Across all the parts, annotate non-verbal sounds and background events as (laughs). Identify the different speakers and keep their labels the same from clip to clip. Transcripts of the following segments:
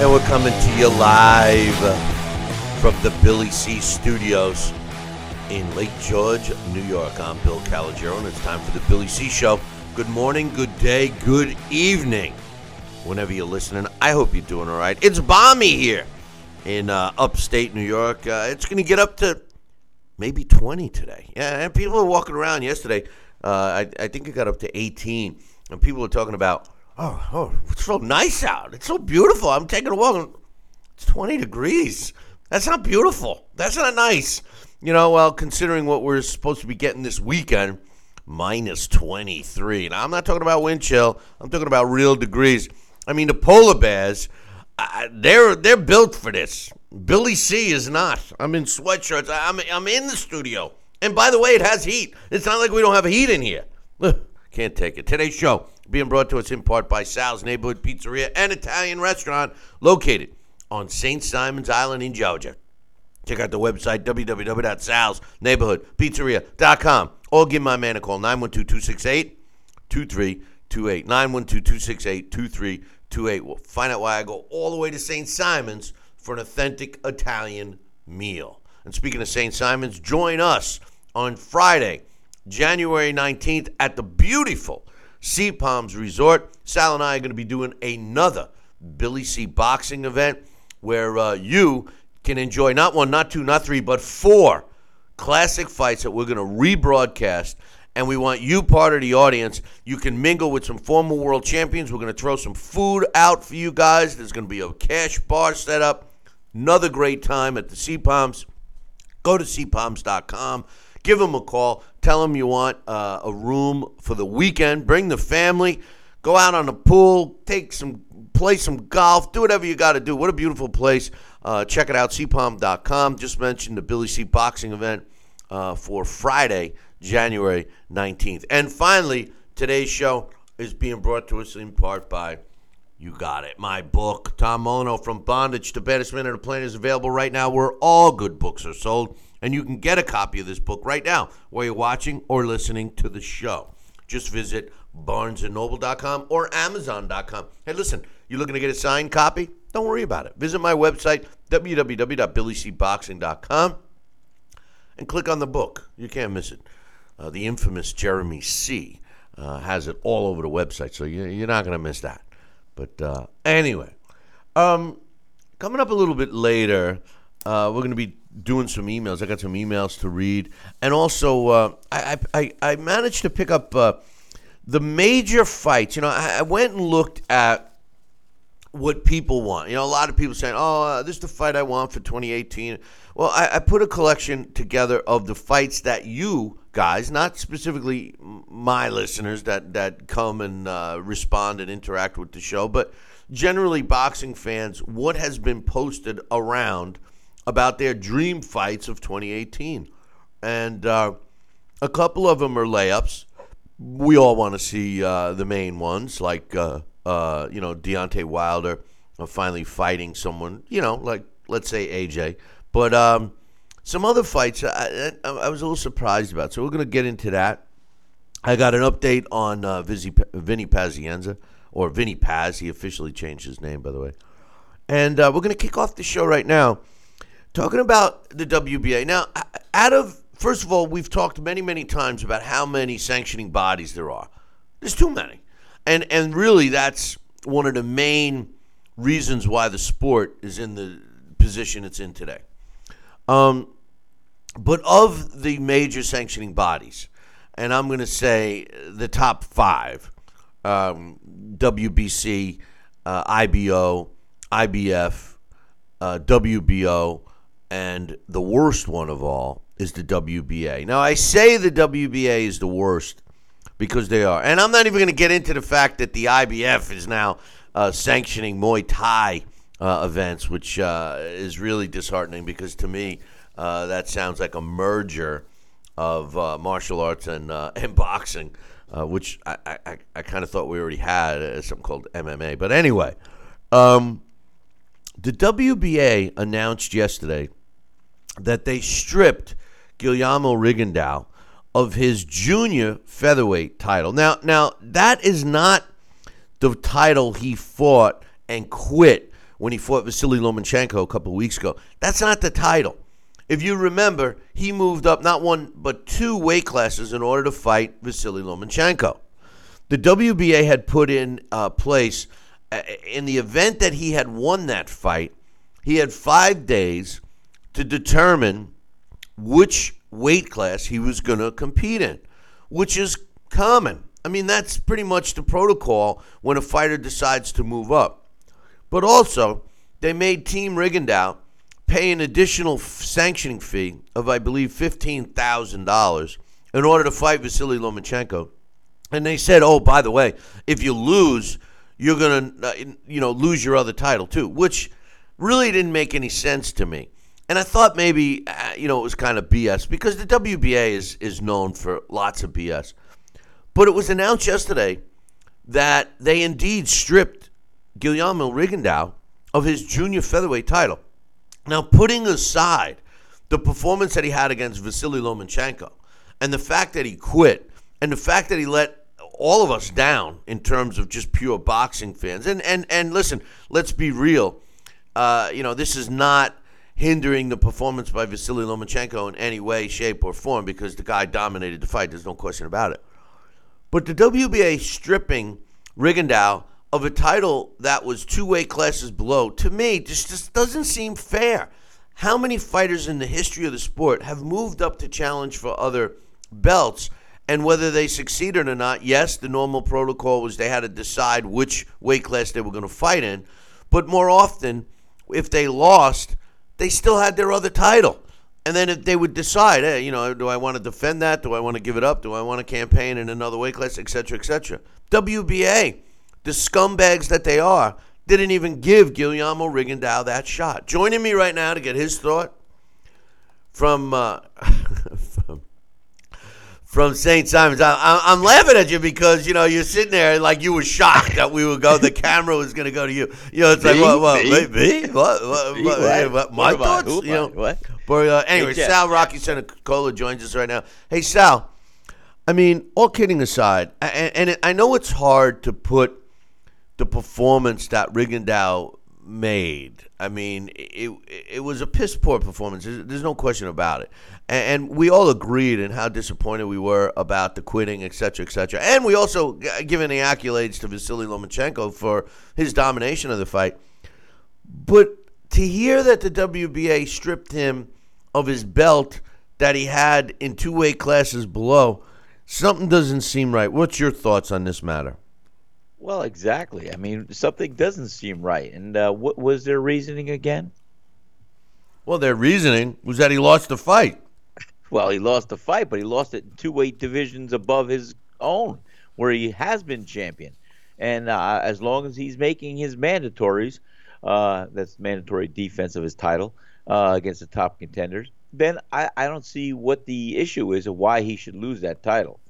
Speaker 1: And we're coming to you live from the Billy C Studios in Lake George, New York. I'm Bill Calogero, and it's time for the Billy C Show. Good morning, good day, good evening, whenever you're listening. I hope you're doing all right. It's balmy here in uh, upstate New York. Uh, it's going to get up to maybe 20 today. Yeah, and people were walking around yesterday. Uh, I, I think it got up to 18, and people were talking about, oh, oh, it's so nice out. It's so beautiful. I'm taking a walk. It's 20 degrees. That's not beautiful. That's not nice. You know, well, considering what we're supposed to be getting this weekend, minus 23. Now, I'm not talking about wind chill. I'm talking about real degrees. I mean, the polar bears, uh, they're they're built for this. Billy C is not. I'm in sweatshirts. I'm I'm in the studio. And by the way, it has heat. It's not like we don't have heat in here. Ugh, Can't take it. Today's show being brought to us in part by Sal's Neighborhood Pizzeria and Italian Restaurant located on St. Simon's Island in Georgia. Check out the website, www.salsneighborhoodpizzeria.com, or give my man a call, 912-268-2328, 912-268-2328. We'll find out why I go all the way to St. Simon's for an authentic Italian meal. And speaking of St. Simon's, join us on Friday, January 19th at the beautiful Sea Palms Resort. Sal and I are going to be doing another Billy C boxing event where uh, you can enjoy not one, not two, not three, but four classic fights that we're going to rebroadcast. And we want you part of the audience. You can mingle with some former world champions. We're going to throw some food out for you guys. There's going to be a cash bar set up. Another great time at the Sea Palms. Go to seapalms.com. Give them a call. Tell them you want uh, a room for the weekend. Bring the family. Go out on the pool. Take some, play some golf. Do whatever you got to do. What a beautiful place. Uh, check it out, cpalm.com. Just mentioned the Billy C boxing event uh, for Friday, January 19th. And finally, today's show is being brought to us in part by You Got It, my book. Tom Mono, from Bondage to Man on the Planet is available right now where all good books are sold. And you can get a copy of this book right now while you're watching or listening to the show. Just visit barnesandnoble.com or amazon.com. Hey, listen, you looking to get a signed copy? Don't worry about it. Visit my website, www.billycboxing.com, and click on the book. You can't miss it. Uh, the infamous Jeremy C. Uh, has it all over the website, so you, you're not going to miss that. But uh, anyway, um, coming up a little bit later, uh, we're going to be doing some emails. I got some emails to read, and also uh, I, I I managed to pick up uh, the major fights. You know, I, I went and looked at what people want. You know, a lot of people saying, "Oh, uh, this is the fight I want for 2018." Well, I, I put a collection together of the fights that you guys, not specifically my listeners that that come and uh, respond and interact with the show, but generally boxing fans, what has been posted around about their dream fights of 2018, and uh, a couple of them are layups. We all want to see uh, the main ones, like uh, uh, you know Deontay Wilder uh, finally fighting someone, you know, like let's say AJ. But um, some other fights I, I, I was a little surprised about, so we're going to get into that. I got an update on uh, Vizzy, Vinny Pazienza, or Vinny Paz. He officially changed his name, by the way. And uh, we're going to kick off the show right now talking about the WBA. Now, out of, first of all, we've talked many, many times about how many sanctioning bodies there are. There's too many. And, and really, that's one of the main reasons why the sport is in the position it's in today. Um, but of the major sanctioning bodies, and I'm going to say the top five um, WBC, uh, IBO, IBF, uh, WBO, and the worst one of all is the WBA. Now, I say the WBA is the worst because they are. And I'm not even going to get into the fact that the IBF is now uh, sanctioning Muay Thai uh, events, which uh, is really disheartening because to me, uh, that sounds like a merger of uh, martial arts and, uh, (laughs) and boxing, which I, I, I kind of thought we already had something called MMA. But anyway, um, the WBA announced yesterday that they stripped Guillermo Rigondeaux of his junior featherweight title. Now, now that is not the title he fought and quit when he fought Vasily Lomachenko a couple weeks ago. That's not the title. If you remember, he moved up not one but two weight classes in order to fight Vasily Lomachenko. The WBA had put in uh, place uh, in the event that he had won that fight. He had five days to determine which weight class he was going to compete in, which is common. I mean, that's pretty much the protocol when a fighter decides to move up. But also, they made Team Rigondeaux pay an additional sanctioning fee of, I believe, $15,000 in order to fight Vasily Lomachenko. And they said, oh, by the way, if you lose, you're going to, uh, you know, lose your other title too, which really didn't make any sense to me. And I thought maybe, uh, you know, it was kind of BS because the WBA is, is known for lots of BS. But it was announced yesterday that they indeed stripped Guillermo Rigondeaux of his junior featherweight title. Now, putting aside the performance that he had against Vasily Lomachenko and the fact that he quit and the fact that he let all of us down in terms of just pure boxing fans. And and and listen, let's be real. Uh, you know, this is not hindering the performance by Vasily Lomachenko in any way, shape, or form because the guy dominated the fight. There's no question about it. But the WBA stripping Rigondeaux of a title that was two weight classes below, to me, just, just doesn't seem fair. How many fighters in the history of the sport have moved up to challenge for other belts? And whether they succeeded or not, yes, the normal protocol was they had to decide which weight class they were going to fight in. But more often, if they lost, they still had their other title. And then if they would decide, hey, you know, do I want to defend that? Do I want to give it up? Do I want to campaign in another weight class, etc., etc. WBA, the scumbags that they are, didn't even give Guillermo Rigondeaux that shot. Joining me right now to get his thought from uh, (laughs) from from St. Simon's. I, am laughing at you because you know you're sitting there like you were shocked that we would go. The camera was going to go to you. You know, it's like what? What? Me? me? What? What?
Speaker 2: Me? what,
Speaker 1: what,
Speaker 2: what?
Speaker 1: My
Speaker 2: what
Speaker 1: thoughts?
Speaker 2: You
Speaker 1: know.
Speaker 2: What?
Speaker 1: But uh, anyway,
Speaker 2: hey,
Speaker 1: Sal Rocky Santa Cola joins us right now. Hey, Sal. I mean, all kidding aside, and, and I know it's hard to put the performance that Rigondeaux made. I mean, it it was a piss poor performance. There's, no question about it. And, and, we all agreed in how disappointed we were about the quitting, et cetera, et cetera. And we also given the accolades to Vasily Lomachenko for his domination of the fight. But to hear that the WBA stripped him of his belt that he had in two weight classes below, something doesn't seem right. What's your thoughts on this matter?
Speaker 2: Well, exactly. I mean, something doesn't seem right. And uh, what was their reasoning again?
Speaker 1: Well, their reasoning was that he lost the fight. (laughs)
Speaker 2: Well, he lost the fight, but he lost it in two weight divisions above his own, where he has been champion. And uh, as long as he's making his mandatories, uh, that's mandatory defense of his title uh, against the top contenders, then I, I don't see what the issue is of why he should lose that title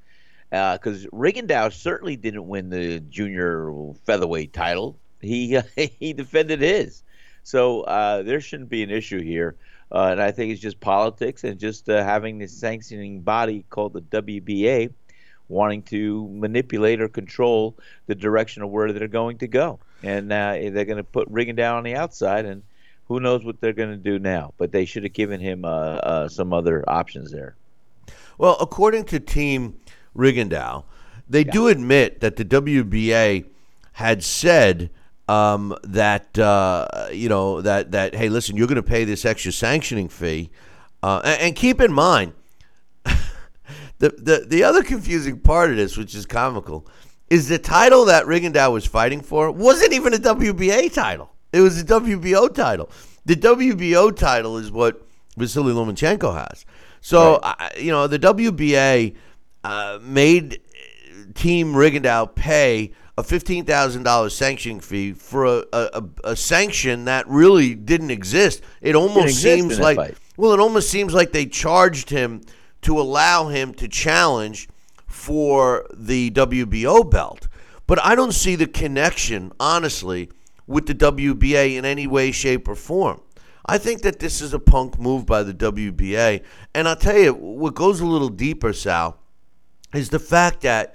Speaker 2: because uh, Rigondeaux certainly didn't win the junior featherweight title. He (laughs) he defended his, so uh, there shouldn't be an issue here. Uh, and I think it's just politics and just uh, having this sanctioning body called the WBA wanting to manipulate or control the direction of where they're going to go. And uh, they're going to put Rigondeaux on the outside, and who knows what they're going to do now. But they should have given him uh, some other options there.
Speaker 1: Well, according to Team Rigondeaux, they yeah. do admit that the WBA had said um, that uh, you know that that hey, listen, you're going to pay this extra sanctioning fee. Uh, and, and keep in mind, (laughs) the, the the other confusing part of this, which is comical, is the title that Rigondeaux was fighting for wasn't even a WBA title. It was a WBO title. The WBO title is what Vasily Lomachenko has. So, I you know, the WBA uh, made Team Rigondeaux pay a fifteen thousand dollars sanctioning fee for a, a, a, sanction that really didn't exist. It almost
Speaker 2: exist
Speaker 1: seems like
Speaker 2: fight.
Speaker 1: well, it almost seems like they charged him to allow him to challenge for the WBO belt. But I don't see the connection, honestly, with the WBA in any way, shape, or form. I think that this is a punk move by the WBA. And I'll tell you, what goes a little deeper, Sal, is the fact that,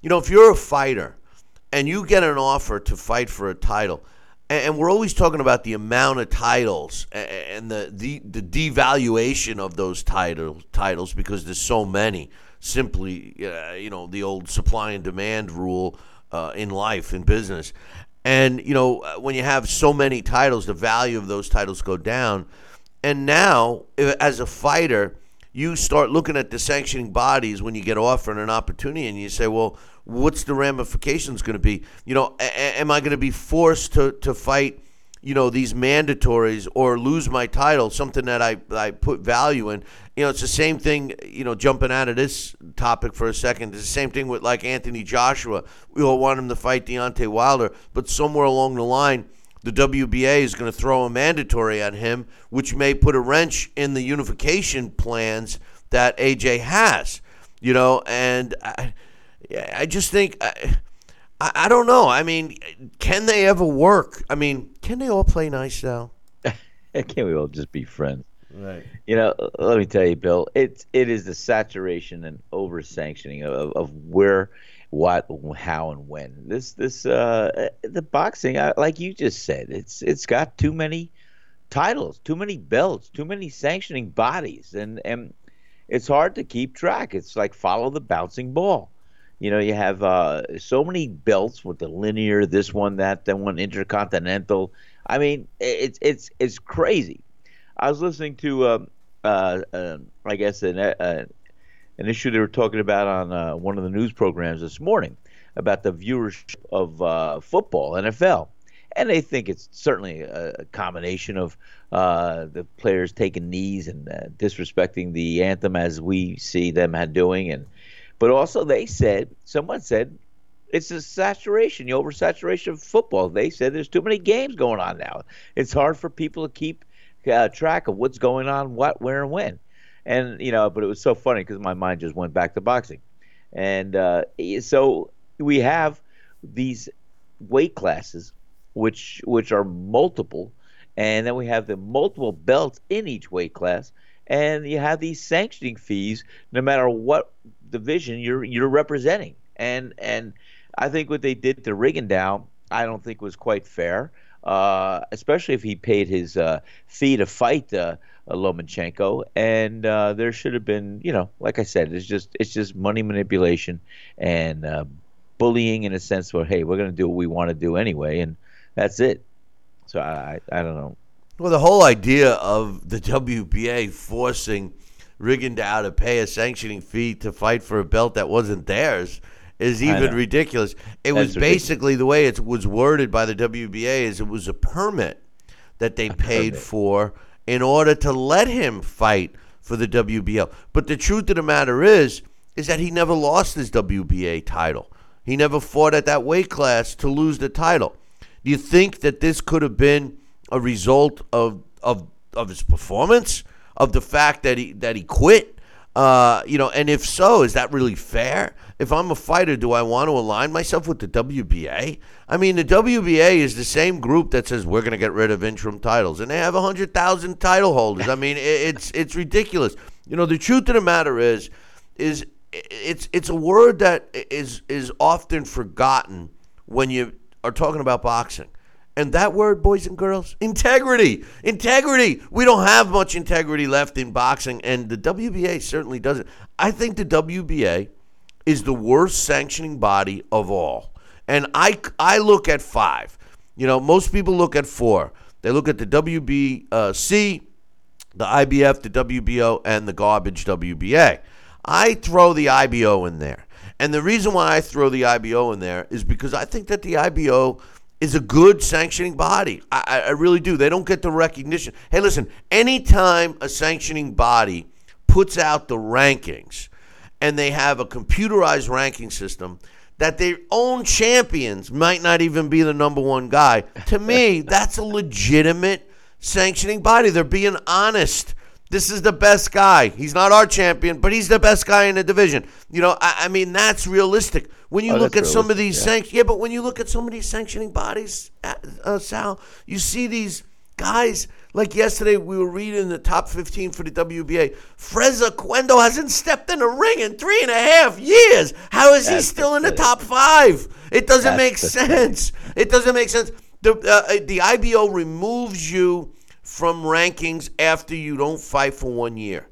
Speaker 1: you know, if you're a fighter and you get an offer to fight for a title, and, we're always talking about the amount of titles and the, the, the devaluation of those title, titles because there's so many. Simply, uh, you know, the old supply and demand rule uh, in life, in business. And, you know, uh, when you have so many titles, the value of those titles go down. And now, as a fighter, you start looking at the sanctioning bodies when you get offered an opportunity and you say, well, what's the ramifications going to be? You know, a- am I going to be forced to, to fight, you know, these mandatories or lose my title, something that I, I put value in? You know, it's the same thing, you know, jumping out of this topic for a second. It's the same thing with like Anthony Joshua. We all want him to fight Deontay Wilder, but somewhere along the line, the WBA is going to throw a mandatory at him, which may put a wrench in the unification plans that AJ has. You know, and I, I just think I, I, I don't know. I mean, can they ever work? I mean, can they all play nice now? (laughs)
Speaker 2: Can't we all just be friends?
Speaker 1: Right.
Speaker 2: You know, let me tell you, Bill. It's it is the saturation and over sanctioning of, of where, what, how, and when. This this uh the boxing, uh, like you just said, it's it's got too many titles, too many belts, too many sanctioning bodies, and and it's hard to keep track. It's like follow the bouncing ball. You know, you have uh, so many belts with the linear, this one, that, that one, intercontinental. I mean, it's it's it's crazy. I was listening to, um, uh, uh, I guess, an, uh, an issue they were talking about on uh, one of the news programs this morning about the viewership of uh, football, NFL. And they think it's certainly a, combination of uh, the players taking knees and uh, disrespecting the anthem as we see them doing. And But also, they said, someone said, it's a saturation, the oversaturation of football. They said there's too many games going on now. It's hard for people to keep uh, track of what's going on, what, where, and when. And you know, but it was so funny because my mind just went back to boxing, and uh, so we have these weight classes, which which are multiple, and then we have the multiple belts in each weight class, and you have these sanctioning fees no matter what division you're you're representing, and and I think what they did to Rigondeaux, I don't think was quite fair. Uh, especially if he paid his uh, fee to fight uh, Lomachenko. And uh, there should have been, you know, like I said, it's just it's just money manipulation and uh, bullying in a sense where hey, we're going to do what we want to do anyway, and that's it. So I I, don't know.
Speaker 1: Well, the whole idea of the WBA forcing Rigondeaux to pay a sanctioning fee to fight for a belt that wasn't theirs is even ridiculous. It was
Speaker 2: That's ridiculous.
Speaker 1: basically the way it was worded by the WBA is it was a permit that they paid
Speaker 2: permit.
Speaker 1: for in order to let him fight for the WBO. But the truth of the matter is is that he never lost his WBA title. He never fought at that weight class to lose the title. Do you think that this could have been a result of of of his performance, of the fact that he that he quit? Uh, you know, and if so, is that really fair? If I'm a fighter, do I want to align myself with the WBA? I mean, the WBA is the same group that says we're going to get rid of interim titles, and they have hundred thousand title holders. I mean, it's it's ridiculous. You know, the truth of the matter is, is it's it's a word that is is often forgotten when you are talking about boxing. And that word, boys and girls, integrity. Integrity. We don't have much integrity left in boxing, and the WBA certainly doesn't. I think the WBA is the worst sanctioning body of all. And I, I look at five. You know, most people look at four. They look at the WBC, uh, the IBF, the WBO, and the garbage WBA. I throw the IBO in there. And the reason why I throw the IBO in there is because I think that the IBO is a good sanctioning body. I, I really do. They don't get the recognition. Hey, listen, anytime a sanctioning body puts out the rankings and they have a computerized ranking system that their own champions might not even be the number one guy, to me, (laughs) that's a legitimate sanctioning body. They're being honest. This is the best guy. He's not our champion, but he's the best guy in the division. You know, I, I mean, that's realistic. When you
Speaker 2: Oh,
Speaker 1: look at some of these
Speaker 2: realistic,
Speaker 1: sanctions, yeah, but when you look at some of these sanctioning bodies, uh, uh, Sal, you see these guys. Like yesterday, we were reading the top 15 for the WBA. Fres Oquendo hasn't stepped in a ring in three and a half years. How is he
Speaker 2: That's
Speaker 1: still in the top five? It doesn't
Speaker 2: That's
Speaker 1: make sense. It doesn't make sense. The uh, the IBO removes you from rankings after you don't fight for one year.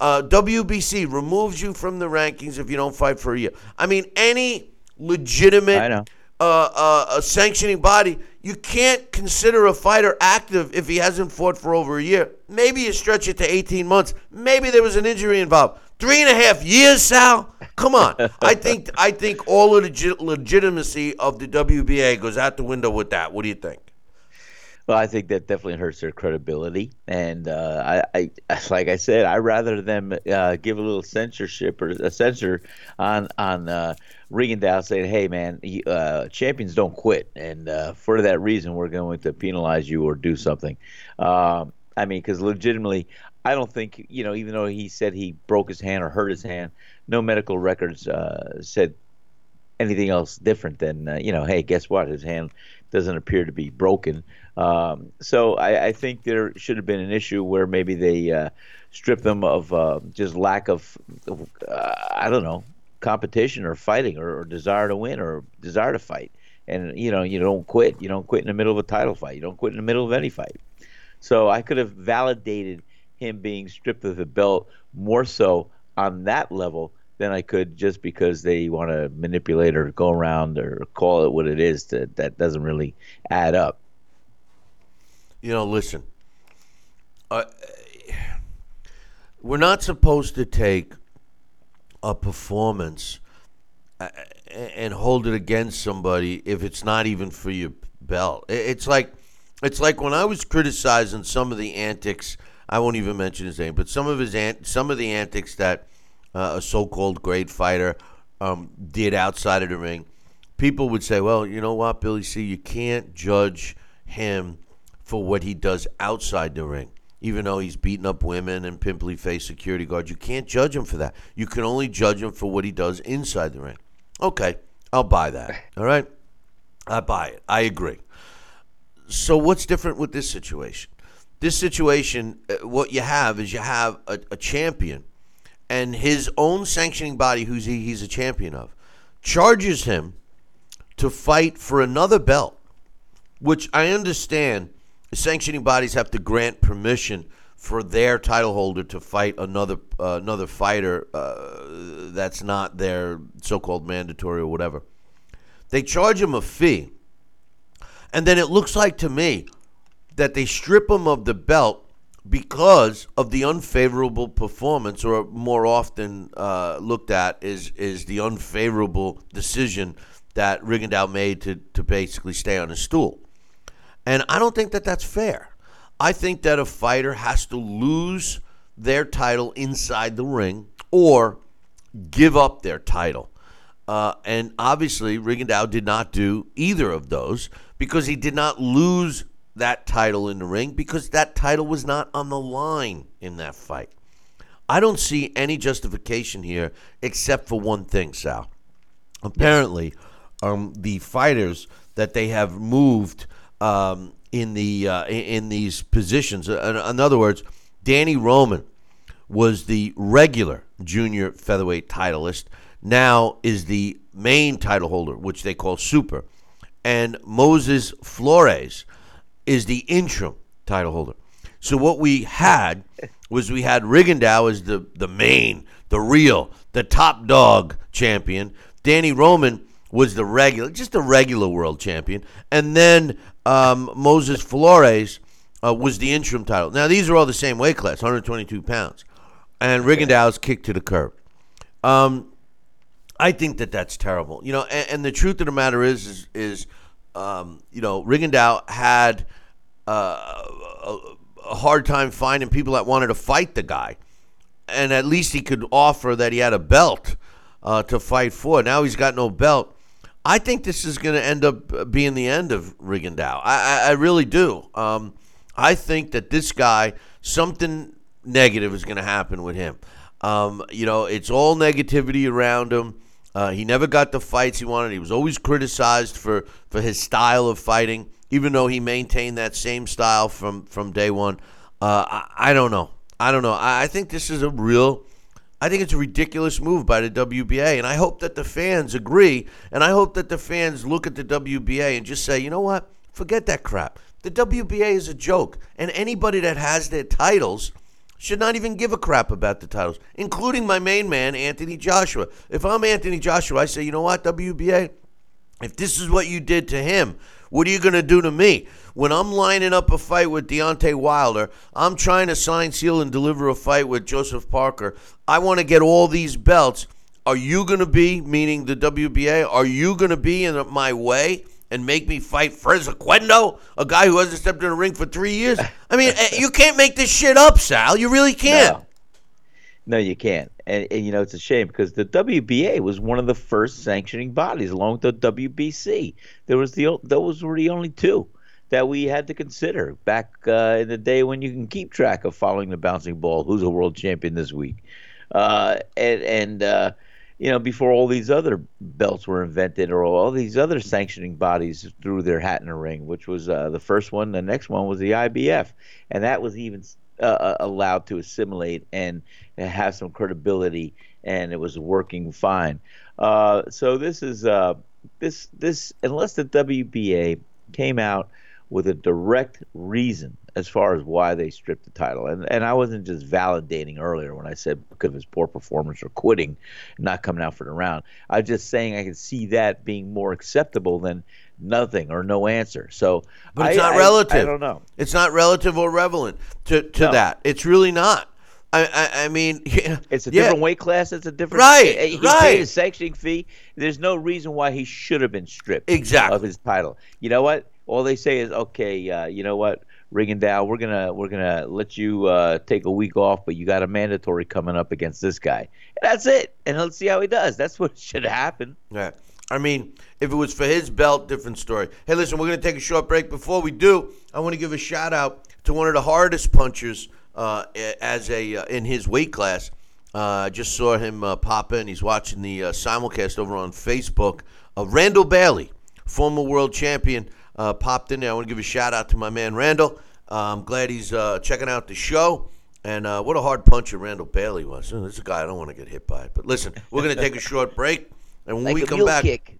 Speaker 1: Uh, WBC removes you from the rankings if you don't fight for a year. I mean, any legitimate
Speaker 2: I know.
Speaker 1: Uh, uh, a sanctioning body, you can't consider a fighter active if he hasn't fought for over a year. Maybe you stretch it to 18 months. Maybe there was an injury involved. Three and a half years, Sal. Come on. I think I think all of the legitimacy of the WBA goes out the window with that. What do you think?
Speaker 2: Well, I think that definitely hurts their credibility, and uh, I, I, (laughs) like I said, I rather them uh, give a little censorship or a censor on on uh, Rigondeaux saying, "Hey, man, uh, champions don't quit, and uh, for that reason, we're going to penalize you or do something." Um, I mean, because legitimately, I don't think you know, even though he said he broke his hand or hurt his hand, no medical records uh, said anything else different than uh, you know, hey, guess what? His hand doesn't appear to be broken. Um, so I, I think there should have been an issue where maybe they uh, stripped them of uh, just lack of, uh, I don't know, competition or fighting or, or desire to win or desire to fight. And you know, you don't quit. You don't quit in the middle of a title fight. You don't quit in the middle of any fight. So I could have validated him being stripped of the belt more so on that level than I could just because they want to manipulate or go around or call it what it is that that doesn't really add up.
Speaker 1: You know, listen. Uh, we're not supposed to take a performance uh, and hold it against somebody if it's not even for your belt. It's like it's like when I was criticizing some of the antics. I won't even mention his name, but some of his ant- some of the antics that uh, a so-called great fighter um, did outside of the ring. People would say, "Well, you know what, Billy C, you can't judge him for what he does outside the ring." Even though he's beating up women and pimply faced security guards, you can't judge him for that. You can only judge him for what he does inside the ring. Okay, I'll buy that. All right, I buy it. I agree. So what's different with this situation? This situation, uh, what you have is you have a, a champion, and his own sanctioning body, who's he, he's a champion of, charges him to fight for another belt, which I understand sanctioning bodies have to grant permission for their title holder to fight another uh, another fighter uh, that's not their so-called mandatory or whatever. They charge him a fee, and then it looks like to me that they strip him of the belt because of the unfavorable performance, or more often uh, looked at is is the unfavorable decision that Rigondeaux made to to basically stay on his stool. And I don't think that that's fair. I think that a fighter has to lose their title inside the ring or give up their title. Uh, and obviously, Rigondeaux did not do either of those because he did not lose that title in the ring because that title was not on the line in that fight. I don't see any justification here except for one thing, Sal. Apparently, um, the fighters that they have moved um, in the uh, in, these positions, uh, in other words, Danny Roman was the regular junior featherweight titleist. Now is the main title holder, which they call super, and Moses Flores is the interim title holder. So what we had was we had Rigondeaux as the the main, the real, the top dog champion. Danny Roman was the regular, just a regular world champion, and then um, Moses Flores uh, was the interim title. Now these are all the same weight class, 122 pounds, and Rigondeaux's kicked to the curb. Um, I think that that's terrible. You know, and, and the truth of the matter is, is, is um, you know, Rigondeaux had uh, a, a hard time finding people that wanted to fight the guy, and at least he could offer that he had a belt uh, to fight for. Now he's got no belt. I think this is going to end up being the end of Rigondeaux. I, I, I really do. Um, I think that this guy, something negative is going to happen with him. Um, you know, it's all negativity around him. Uh, he never got the fights he wanted. He was always criticized for, for his style of fighting, even though he maintained that same style from, from day one. Uh, I, I, don't know. I don't know. I, I think this is a real. I think it's a ridiculous move by the WBA, and I hope that the fans agree, and I hope that the fans look at the WBA and just say, you know what? Forget that crap. The WBA is a joke, and anybody that has their titles – should not even give a crap about the titles, including my main man, Anthony Joshua. If I'm Anthony Joshua, I say, you know what, WBA? If this is what you did to him, what are you going to do to me? When I'm lining up a fight with Deontay Wilder, I'm trying to sign, seal, and deliver a fight with Joseph Parker. I want to get all these belts. Are you going to be, meaning the WBA, are you going to be in my way? and make me fight Fres Oquendo, a guy who hasn't stepped in a ring for three years? I mean, eh, you can't make this shit up, Sal. You really can't.
Speaker 2: No, no you can't. And, and, you know, it's a shame because the WBA was one of the first sanctioning bodies, along with the WBC. There was the those were the only two that we had to consider back uh, in the day when you can keep track of following the bouncing ball. Who's a world champion this week? Uh, and and uh, you know, before all these other belts were invented or all these other sanctioning bodies threw their hat in the ring, which was uh, the first one. The next one was the IBF, and that was even uh, uh, allowed to assimilate and have some credibility, and it was working fine. Uh, so this is uh, this this unless the WBA came out with a direct reason as far as why they stripped the title. And and I wasn't just validating earlier when I said because of his poor performance or quitting, not coming out for the round. I was just saying I can see that being more acceptable than nothing or no answer. So,
Speaker 1: but it's
Speaker 2: I,
Speaker 1: not relative. I,
Speaker 2: I, don't know.
Speaker 1: It's not relative or relevant to to no. that. It's really not. I, I, I mean, (laughs) yeah,
Speaker 2: it's a different weight class. It's a different
Speaker 1: right.
Speaker 2: He
Speaker 1: right.
Speaker 2: paid a sanctioning fee. There's no reason why he should have been stripped
Speaker 1: exactly
Speaker 2: of his title. You know what? All they say is, okay, uh, you know what? Rigondeaux, we're gonna we're gonna let you uh, take a week off, but you got a mandatory coming up against this guy. And that's it, and let's see how he does. That's what (laughs) should happen.
Speaker 1: Yeah. I mean, if it was for his belt, different story. Hey, listen, we're going to take a short break. Before we do, I want to give a shout out to one of the hardest punchers uh, as a uh, in his weight class. Uh, I just saw him uh, pop in. He's watching the uh, simulcast over on Facebook. Randall Bailey, former world champion uh, popped in there. I want to give a shout out to my man Randall. Uh, I'm glad he's uh, checking out the show. And uh, what a hard puncher Randall Bailey was. This is a guy I don't want to get hit by. But listen, we're going to take a (laughs) short break, and when
Speaker 2: like
Speaker 1: we come back,
Speaker 2: kick.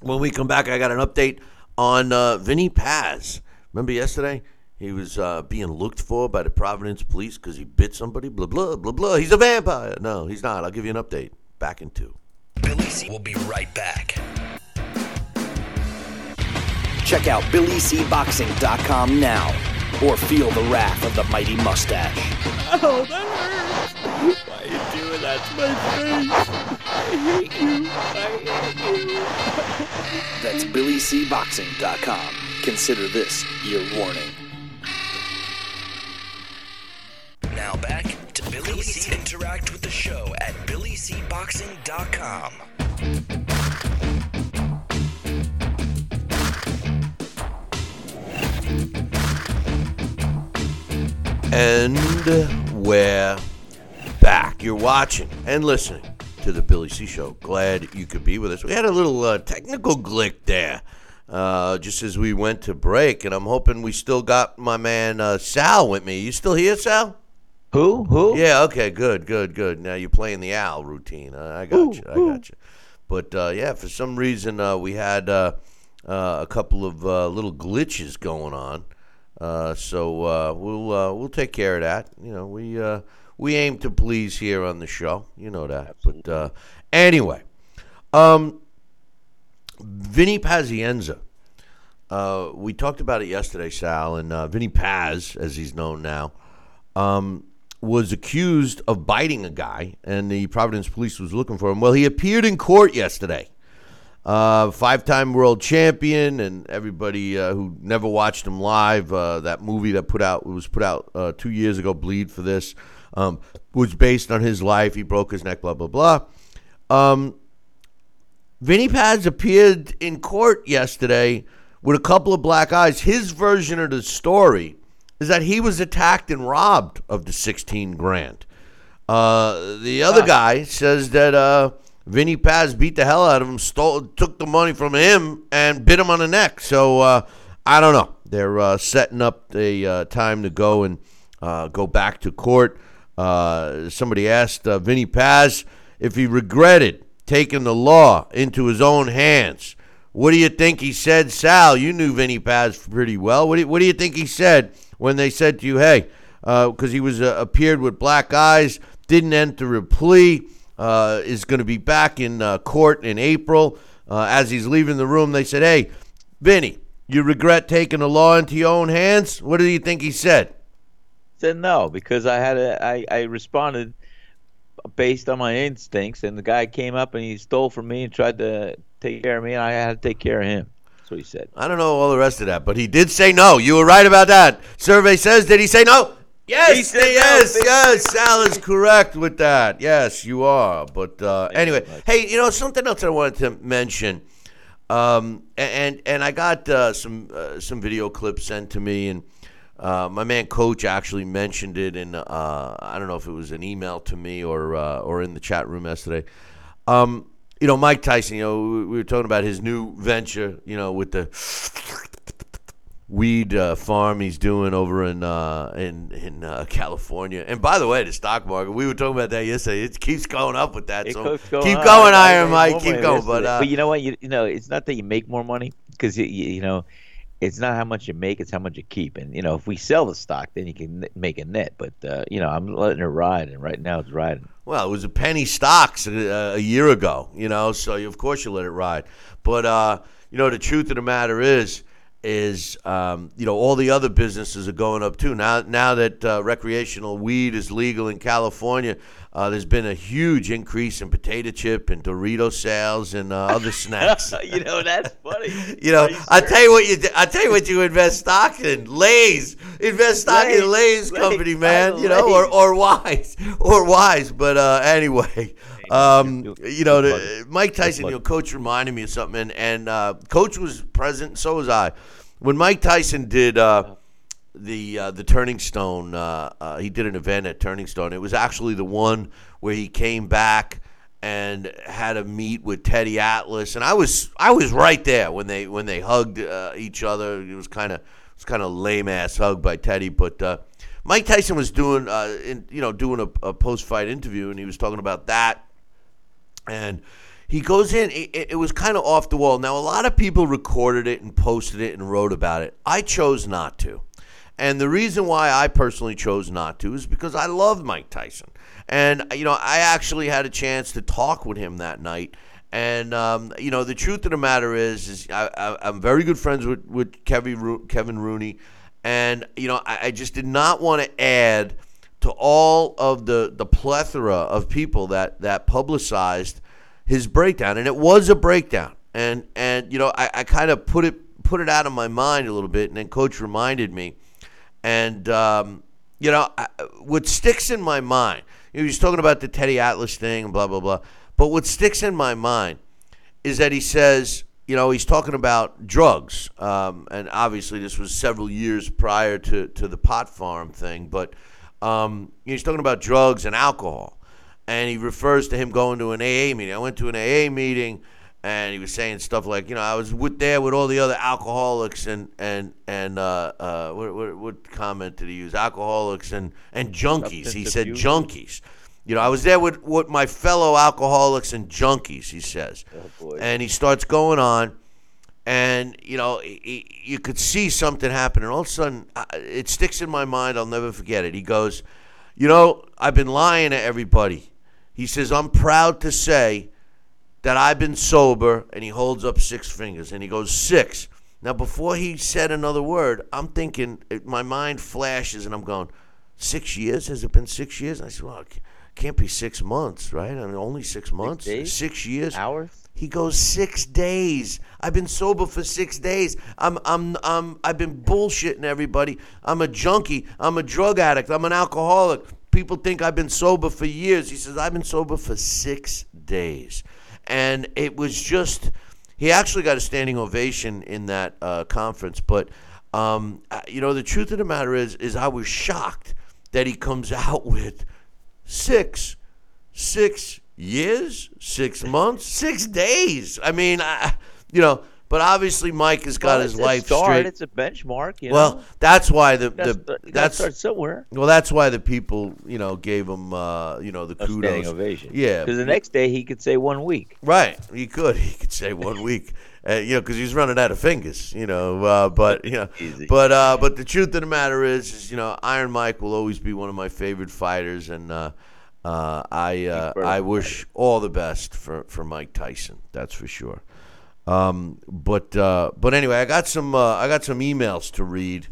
Speaker 1: when we come back, I got an update on uh, Vinny Paz. Remember yesterday? He was uh, being looked for by the Providence police because he bit somebody. Blah blah blah blah. He's a vampire. No, he's not. I'll give you an update. Back in two.
Speaker 3: Billy C will be right back.
Speaker 4: Check out BillyCBoxing.com now or feel the wrath of the mighty mustache.
Speaker 5: Oh, that hurts. Why are you doing that to my face? I hate you. I hate you.
Speaker 4: That's BillyCBoxing.com. Consider this your warning.
Speaker 3: Now back to Billy C. Interact with the show at BillyCBoxing.com.
Speaker 1: And we're back. You're watching and listening to the Billy C Show. Glad you could be with us. We had a little uh, technical glick there uh, just as we went to break, and I'm hoping we still got my man uh, Sal with me. You still here, Sal?
Speaker 2: Who? Who?
Speaker 1: Yeah. Okay. Good. Good. Good. Now you're playing the owl routine. I got
Speaker 2: Ooh,
Speaker 1: you. I got you. But uh, yeah, for some reason uh, we had uh, uh, a couple of uh, little glitches going on. Uh, so uh, we'll uh, we'll take care of that. You know, we uh, we aim to please here on the show. You know that. But uh, anyway, um, Vinny Pazienza. we talked about it yesterday, Sal, and Vinny Paz, as he's known now, um, was accused of biting a guy, and the Providence police was looking for him. Well, he appeared in court yesterday. Uh, five-time world champion, and everybody uh, who never watched him live, uh, that movie that put out was put out uh, two years ago, "Bleed for This," um, was based on his life. He broke his neck, blah blah blah. Um, Vinny Paz appeared in court yesterday with a couple of black eyes. His version of the story is that he was attacked and robbed of the 16 grand. Uh, the other guy says that uh, Vinny Paz beat the hell out of him, stole, took the money from him, and bit him on the neck. So uh, I don't know. They're uh, setting up the uh, time to go and uh, go back to court. Uh, somebody asked uh, Vinny Paz if he regretted taking the law into his own hands. What do you think he said, Sal? You knew Vinny Paz pretty well. What do you, what do you think he said when they said to you, "Hey," because he was appeared with black eyes, didn't enter a plea, uh, is going to be back in uh, court in April. Uh, as he's leaving the room, they said, "Hey, Vinny, you regret taking the law into your own hands?" What do you think he said?
Speaker 2: said no because I had a I, I responded based on my instincts, and the guy came up and he stole from me and tried to take care of me, and I had to take care of him. That's what he said.
Speaker 1: I don't know all the rest of that, but he did say no. You were right about that. Survey says, did he say no? Yes, yes, yes. Sal is correct with that. Yes, you are. But uh, anyway, hey, you know something else I wanted to mention, um, and and I got uh, some uh, some video clips sent to me, and uh, my man Coach actually mentioned it in uh, I don't know if it was an email to me or uh, or in the chat room yesterday. Um, you know, Mike Tyson. You know, we were talking about his new venture. You know, with the weed uh, farm he's doing over in uh, in in uh, California. And by the way, the stock market. We were talking about that yesterday. It keeps going up with that.
Speaker 2: It
Speaker 1: so
Speaker 2: keeps going
Speaker 1: keep
Speaker 2: on.
Speaker 1: going, Iron Mike. Keep going. But
Speaker 2: yesterday.
Speaker 1: uh,
Speaker 2: but you know what? You, you know, it's not that you make more money because you, you, you know, it's not how much you make; it's how much you keep. And you know, if we sell the stock, then you can make a net. But uh, you know, I'm letting it ride, and right now it's riding.
Speaker 1: Well, it was a penny stocks a, a year ago, you know, so of course you let it ride. But uh, you know, the truth of the matter is, is um, you know all the other businesses are going up too. Now, now that uh, recreational weed is legal in California, uh, there's been a huge increase in potato chip and Dorito sales and uh, other snacks. (laughs)
Speaker 2: you know, that's funny. (laughs)
Speaker 1: You know,
Speaker 2: you
Speaker 1: I tell you what you I tell you what you invest stock in Lay's. Invest stock in
Speaker 2: Lay's,
Speaker 1: Lay's
Speaker 2: Lay's,
Speaker 1: company, man. You know, or
Speaker 2: Lay's.
Speaker 1: or Wise (laughs) or Wise. But uh, anyway, um,
Speaker 2: you-
Speaker 1: know, the, Mike Tyson, you know, coach reminded me of something, and, and uh, coach was present, so was I. When Mike Tyson did uh, the uh, the Turning Stone, uh, uh, he did an event at Turning Stone. It was actually the one where he came back and had a meet with Teddy Atlas, and I was I was right there when they when they hugged uh, each other. It was kind of it was kind of lame ass hug by Teddy, but uh, Mike Tyson was doing uh, in, you know doing a, a post fight interview, and he was talking about that and he goes in. It, it was kind of off the wall. Now, a lot of people recorded it and posted it and wrote about it. I chose not to. And the reason why I personally chose not to is because I love Mike Tyson. And, you know, I actually had a chance to talk with him that night. And, um, you know, the truth of the matter is, is I, I'm very good friends with, with Kevin, Kevin Rooney. And, you know, I, I just did not want to add to all of the, the plethora of people that, that publicized his breakdown, and it was a breakdown. And and you know, I, I kind of put it put it out of my mind a little bit, and then coach reminded me. And um, you know, I, what sticks in my mind, know, he's talking about the Teddy Atlas thing and blah blah blah. But what sticks in my mind is that he says, you know, he's talking about drugs, um, and obviously this was several years prior to to the pot farm thing, but um, he's talking about drugs and alcohol and he refers to him going to an AA meeting. I went to an AA meeting, and he was saying stuff like, you know, I was with there with all the other alcoholics and and and uh, uh, what, what what comment did he use? Alcoholics and and junkies. He
Speaker 2: Substance
Speaker 1: said
Speaker 2: abuse.
Speaker 1: junkies. You know, I was there with with my fellow alcoholics and junkies. He says,
Speaker 2: boy.
Speaker 1: and he starts going on. And you know, you could see something happen, and all of a sudden, uh, it sticks in my mind. I'll never forget it. He goes, "You know, I've been lying to everybody." He says, "I'm proud to say that I've been sober," and he holds up six fingers, and he goes, six. Now, before he said another word, I'm thinking, my mind flashes, and I'm going, six years? Has it been six years? And I said, well, it can't be six months, right? I mean, only six months,
Speaker 2: days?
Speaker 1: six years.
Speaker 2: Hours?
Speaker 1: He goes six days. I've been sober for six days. I'm I'm I'm I've been bullshitting everybody. I'm a junkie. I'm a drug addict. I'm an alcoholic. People think I've been sober for years. He says I've been sober for six days, and it was just. He actually got a standing ovation in that uh, conference, but um, uh, you know the truth of the matter is, is I was shocked that he comes (laughs) out with six, six years, six months, six days. I mean, I, you know, but obviously Mike has got
Speaker 2: Well,
Speaker 1: his life
Speaker 2: start.
Speaker 1: straight.
Speaker 2: It's a benchmark. You
Speaker 1: well,
Speaker 2: know?
Speaker 1: that's why the, the that's
Speaker 2: start somewhere.
Speaker 1: well that's why the people you know gave him uh, you know the
Speaker 2: A
Speaker 1: kudos.
Speaker 2: ovation.
Speaker 1: Yeah,
Speaker 2: Because the next day he could say one week.
Speaker 1: Right, he could. (laughs) He could say one (laughs) week, uh, you know, because he's running out of fingers, you know. Uh, but you know,
Speaker 2: Easy.
Speaker 1: but uh, but the truth of the matter is, is, you know, Iron Mike will always be one of my favorite fighters, and uh, I uh, I wish all the best for, for Mike Tyson. That's for sure. Um, but uh, but anyway, I got some uh, I got some emails to read,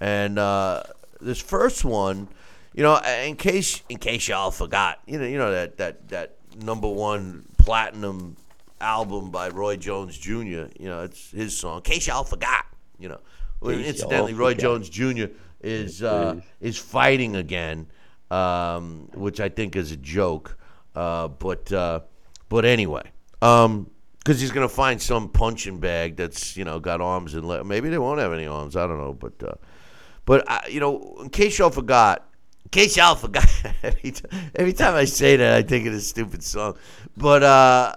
Speaker 1: and uh, this first one, you know, in case in case y'all forgot, you know, you know that that that number one platinum album by Roy Jones Jr. You know, it's his song. In case y'all forgot, you know. Well, incidentally, Roy
Speaker 2: forgot.
Speaker 1: Jones Jr. is uh, is fighting again, um, which I think is a joke. Uh, but uh, but anyway, um, because he's gonna find some punching bag that's you know got arms and le- maybe they won't have any arms. I don't know, but uh, but uh, you know, in case y'all forgot, in case y'all forgot, (laughs) every, t- every time I say that, I think of this stupid song. But uh,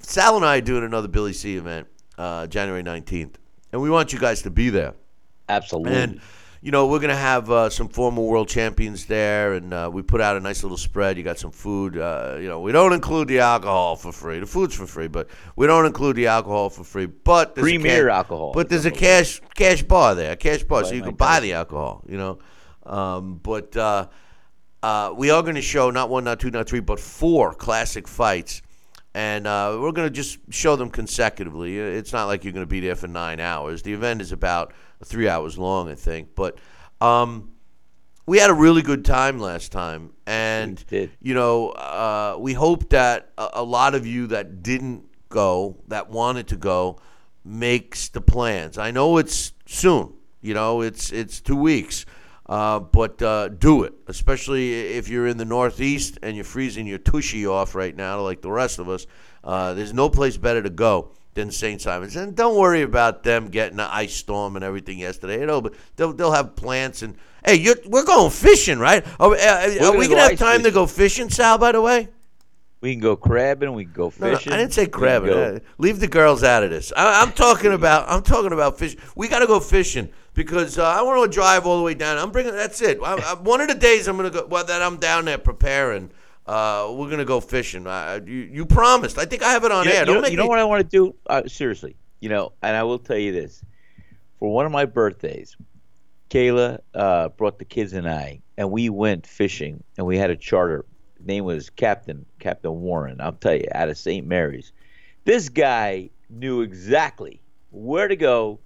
Speaker 1: Sal and I are doing another Billy C event, uh, January nineteenth, and we want you guys to be there.
Speaker 2: Absolutely.
Speaker 1: And you know, we're gonna have uh, some former world champions there, and uh, we put out a nice little spread. You got some food. Uh, you know, we don't include the alcohol for free. The food's for free, but we don't include the alcohol for free. But there's a
Speaker 2: Premier
Speaker 1: ca-
Speaker 2: alcohol.
Speaker 1: But there's a cash cash bar there, a cash bar, so you can buy the alcohol. You know, um, but uh, uh, we are going to show not one, not two, not three, but four classic fights. And uh, we're going to just show them consecutively. It's not like you're going to be there for nine hours. The event is about three hours long, I think. But um, we had a really good time last time, and you know, uh, we hope that a, a lot of you that didn't go, that wanted to go, makes the plans. I know it's soon. You know, it's it's two weeks, uh, but uh, do it. Especially if you're in the Northeast and you're freezing your tushy off right now, like the rest of us. Uh, there's no place better to go than St. Simons. And don't worry about them getting an ice storm and everything yesterday. You know, but they'll, they'll have plants and hey, you're, we're going fishing, right? Are, we- uh, are
Speaker 2: gonna
Speaker 1: we
Speaker 2: go
Speaker 1: gonna have time to go fishing, Sal? By the way.
Speaker 2: we can go crabbing. We can go
Speaker 1: No, no,
Speaker 2: fishing.
Speaker 1: I didn't say crabbing. Uh, leave the girls out of this. I, I'm talking about. I'm talking about fish. We got to go fishing because uh, I want to drive all the way down. I'm bringing. That's it. I, I, one of the days I'm gonna go. Well, that I'm down there preparing. Uh, we're gonna go fishing. I- you, you promised. I think I have it on
Speaker 2: You
Speaker 1: air.
Speaker 2: you
Speaker 1: Don't
Speaker 2: know,
Speaker 1: make
Speaker 2: you know
Speaker 1: me.
Speaker 2: what I want to do? Uh, seriously, you know, and I will tell you this: for one of my birthdays, Kayla uh, brought the kids and I, and we went fishing, and we had a charter. Name was Captain Captain Warren. I'll tell you, out of St. Mary's. This guy knew exactly where to go.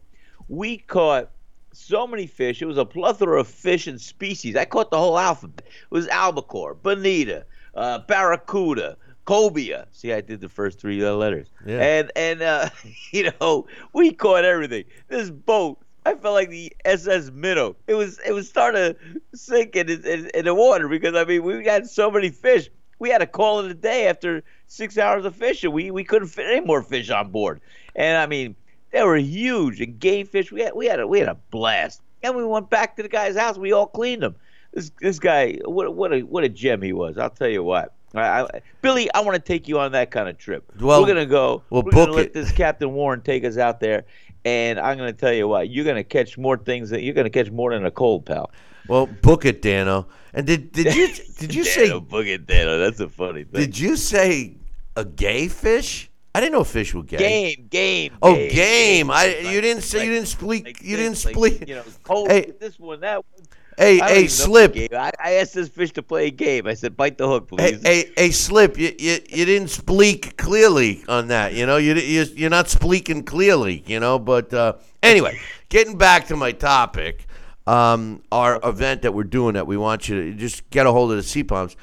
Speaker 2: We caught so many fish. It was a plethora of fish and species. I caught the whole alphabet. It was albacore, bonita, uh, barracuda, cobia. See, I did the first three uh, letters.
Speaker 1: Yeah.
Speaker 2: And and uh, (laughs) you know, we caught everything. This boat, I felt like the SS Minnow. It was it was starting to sink in, in, in the water because I mean we got so many fish. We had to call it a day after six hours of fishing. We we couldn't fit any more fish on board. And I mean, they were huge and game fish. We had we had a we had a blast. And we went back to the guy's house. We all cleaned them. This this guy, what what a what a gem he was. I'll tell you what. I, I, Billy, I want to take you on that kind of trip.
Speaker 1: Well,
Speaker 2: we're gonna go.
Speaker 1: well,
Speaker 2: we're gonna
Speaker 1: book
Speaker 2: let
Speaker 1: it.
Speaker 2: this Captain Warren take us out there, and I'm gonna tell you what. You're gonna catch more things that you're gonna catch more than a cold, pal.
Speaker 1: Well, book it, Dano. And did did you (laughs) did you say
Speaker 2: Dano, book it, Dano. That's a funny thing.
Speaker 1: did you say a gay fish? I didn't know fish were gay.
Speaker 2: game, game.
Speaker 1: Oh, game. I
Speaker 2: Like-
Speaker 1: you didn't say you didn't speak.
Speaker 2: like
Speaker 1: you
Speaker 2: this,
Speaker 1: didn't
Speaker 2: like, you know, cold
Speaker 1: Hey.
Speaker 2: this one, that one.
Speaker 1: Hey, hey, slip.
Speaker 2: I, I asked this fish to play a game. I said, bite the hook, please.
Speaker 1: hey, hey, slip. You, you you didn't speak clearly on that. You know, you you you're not speaking clearly. You know, but uh, anyway, (laughs) getting back to my topic, um, our event that we're doing that we want you to just get a hold of the Sea Palms.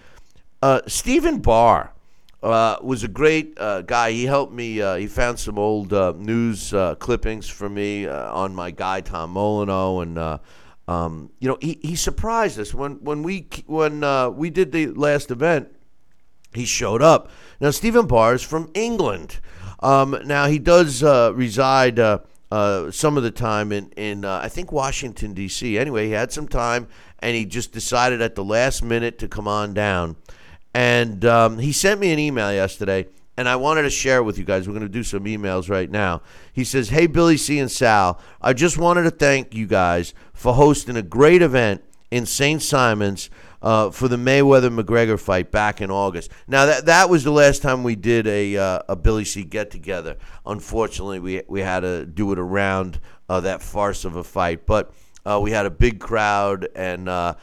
Speaker 1: Uh, Stephen Barr uh, was a great uh, guy. He helped me. Uh, he found some old uh, news uh, clippings for me uh, on my guy Tom Molineaux, and uh, um, you know he, he surprised us when when we when uh, we did the last event. He showed up. Now Stephen Barr is from England. Um, now he does uh, reside. Uh, uh, some of the time in in uh, I think Washington D.C. Anyway, he had some time and he just decided at the last minute to come on down. And um, he sent me an email yesterday, and I wanted to share it with you guys. We're going to do some emails right now. He says, "Hey Billy C and Sal, I just wanted to thank you guys for hosting a great event in St. Simons." Uh, for the Mayweather McGregor fight back in August. Now that that was the last time we did a uh, a Billy C get together. Unfortunately, we we had to do it around uh, that farce of a fight, but uh, we had a big crowd, and uh,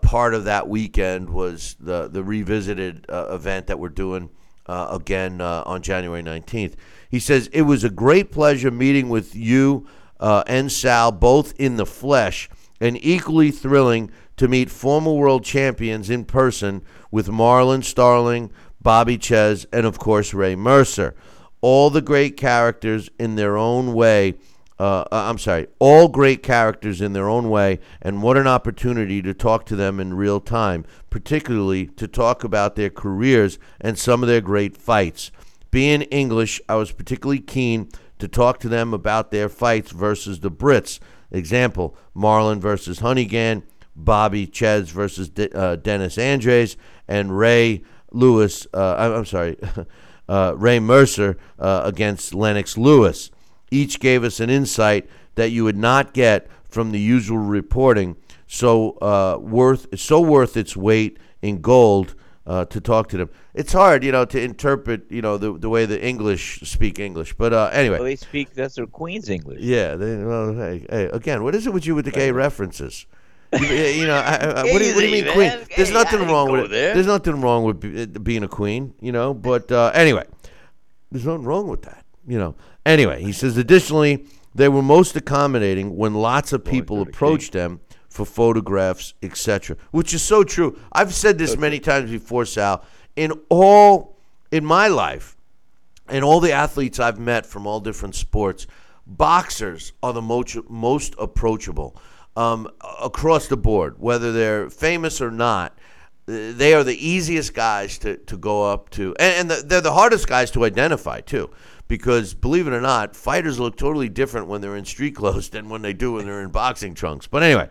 Speaker 1: part of that weekend was the the revisited uh, event that we're doing uh, again uh, on January 19th. He says it was a great pleasure meeting with you uh, and Sal both in the flesh, and equally thrilling to meet former world champions in person with Marlon Starling, Bobby Czyz, and of course Ray Mercer. All the great characters in their own way. Uh, I'm sorry, all great characters in their own way, and what an opportunity to talk to them in real time, particularly to talk about their careers and some of their great fights. Being English, I was particularly keen to talk to them about their fights versus the Brits. Example Marlon versus Honeyghan, Bobby Czyz versus De- uh, Dennis Andries, and Ray Lewis, uh, I'm sorry, (laughs) uh, Ray Mercer uh, against Lennox Lewis. Each gave us an insight that you would not get from the usual reporting. So uh, worth, so worth its weight in gold uh, to talk to them. It's hard, you know, to interpret, you know, the the way the English speak English. But uh, anyway,
Speaker 2: Well, they speak that's their Queen's English.
Speaker 1: yeah. They, well, hey, hey, again, what is it with you with the gay references? You, you know, I, I, (laughs) what, do you, what do you mean, queen? There's nothing wrong with it.
Speaker 2: there.
Speaker 1: There's nothing wrong with be, being a queen, you know. But uh, anyway, there's nothing wrong with that, you know. Anyway, he says additionally, they were most accommodating when lots of people approached them for photographs, etc. Which is so true. I've said this many times before, Sal. In all in my life, and all the athletes I've met from all different sports, boxers are the most, most approachable um, across the board, whether they're famous or not. They are the easiest guys to, to go up to, and, and the, they're the hardest guys to identify too, because believe it or not, fighters look totally different when they're in street clothes than when they do when they're in boxing trunks. But anyway,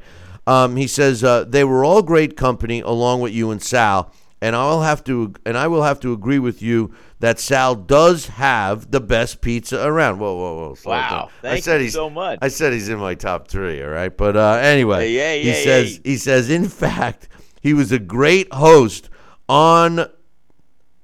Speaker 1: um, he says uh, they were all great company along with you and Sal and I'll have to and I will have to agree with you that Sal does have the best pizza around. Whoa, whoa, whoa! slow
Speaker 2: Wow.
Speaker 1: down. I
Speaker 2: Thank
Speaker 1: said
Speaker 2: you
Speaker 1: he's
Speaker 2: so much.
Speaker 1: I said he's in my top three. All right, but uh, anyway,
Speaker 2: Hey, hey,
Speaker 1: he
Speaker 2: hey,
Speaker 1: says he says in fact he was a great host on.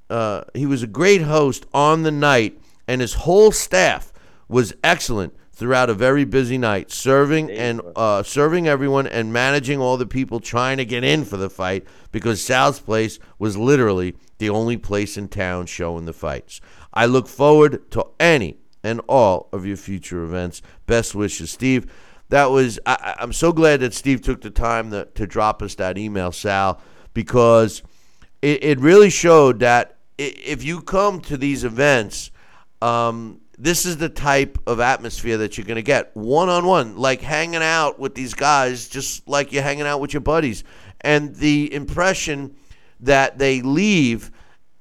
Speaker 1: Uh, he was a great host on the night, and his whole staff was excellent throughout a very busy night, serving and uh, serving everyone and managing all the people trying to get in for the fight because Sal's place was literally the only place in town showing the fights. I look forward to any and all of your future events. Best wishes, Steve. That was I, I'm so glad that Steve took the time to, to drop us that email, Sal, because it, it really showed that if you come to these events, um, this is the type of atmosphere that you're going to get one on one, like hanging out with these guys, just like you're hanging out with your buddies. And the impression that they leave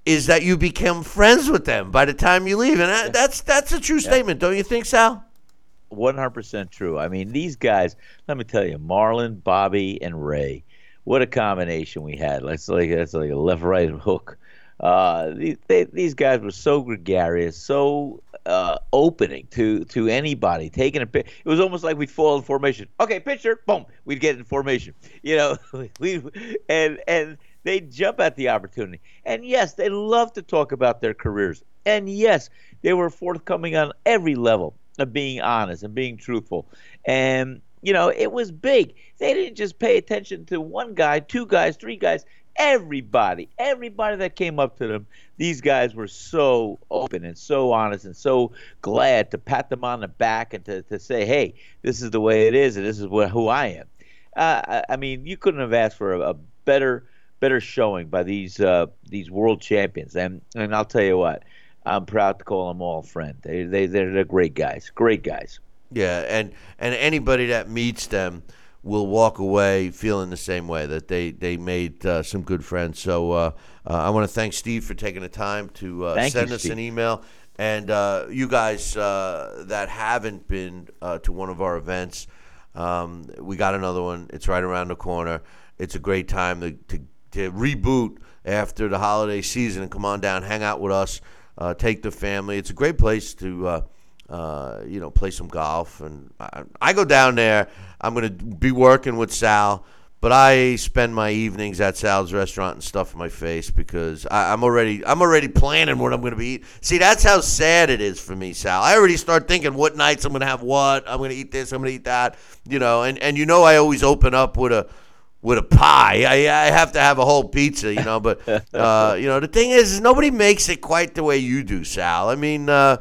Speaker 1: is that you become friends with them by the time you leave. And that, that's that's a true statement, don't you think, Sal?
Speaker 2: One hundred percent true. I mean, these guys. Let me tell you, Marlon, Bobby, and Ray. What a combination we had. That's like that's like a left-right hook. Uh, these they, these guys were so gregarious, so uh, opening to to anybody. Taking a pic. It was almost like we'd fall in formation. Okay, picture. Boom. We'd get in formation. You know, (laughs) we and and they'd jump at the opportunity. And yes, they love to talk about their careers. And yes, they were forthcoming on every level of being honest and being truthful. And you know, it was big. They didn't just pay attention to one guy, two guys, three guys. Everybody, everybody that came up to them, these guys were so open and so honest and so glad to pat them on the back and to, to say, hey, this is the way it is and this is who I am. Uh, I, I mean, you couldn't have asked for a, a better better showing by these uh, these world champions. And and I'll tell you what, I'm proud to call them all friend. They they they're, they're great guys, great guys.
Speaker 1: Yeah, and and anybody that meets them will walk away feeling the same way that they they made uh, some good friends. So uh, uh, I want to thank Steve for taking the time to uh,
Speaker 2: Thank you,
Speaker 1: send us
Speaker 2: Steve.
Speaker 1: an email. And uh, you guys uh, that haven't been uh, to one of our events, um, we got another one. It's right around the corner. It's a great time to, to, to reboot after the holiday season and come on down, hang out with us, uh, take the family. It's a great place to uh, uh, you know, play some golf. And I, I go down there. I'm going to be working with Sal, but I spend my evenings at Sal's restaurant and stuff in my face because I, I'm already I'm already planning what I'm going to be eating. See, that's how sad it is for me, Sal. I already start thinking what nights I'm going to have what. I'm going to eat this. I'm going to eat that. You know, and and you know I always open up with a with a pie. I, I have to have a whole pizza, you know. But (laughs) uh, you know, the thing is, is, nobody makes it quite the way you do, Sal. I mean, uh,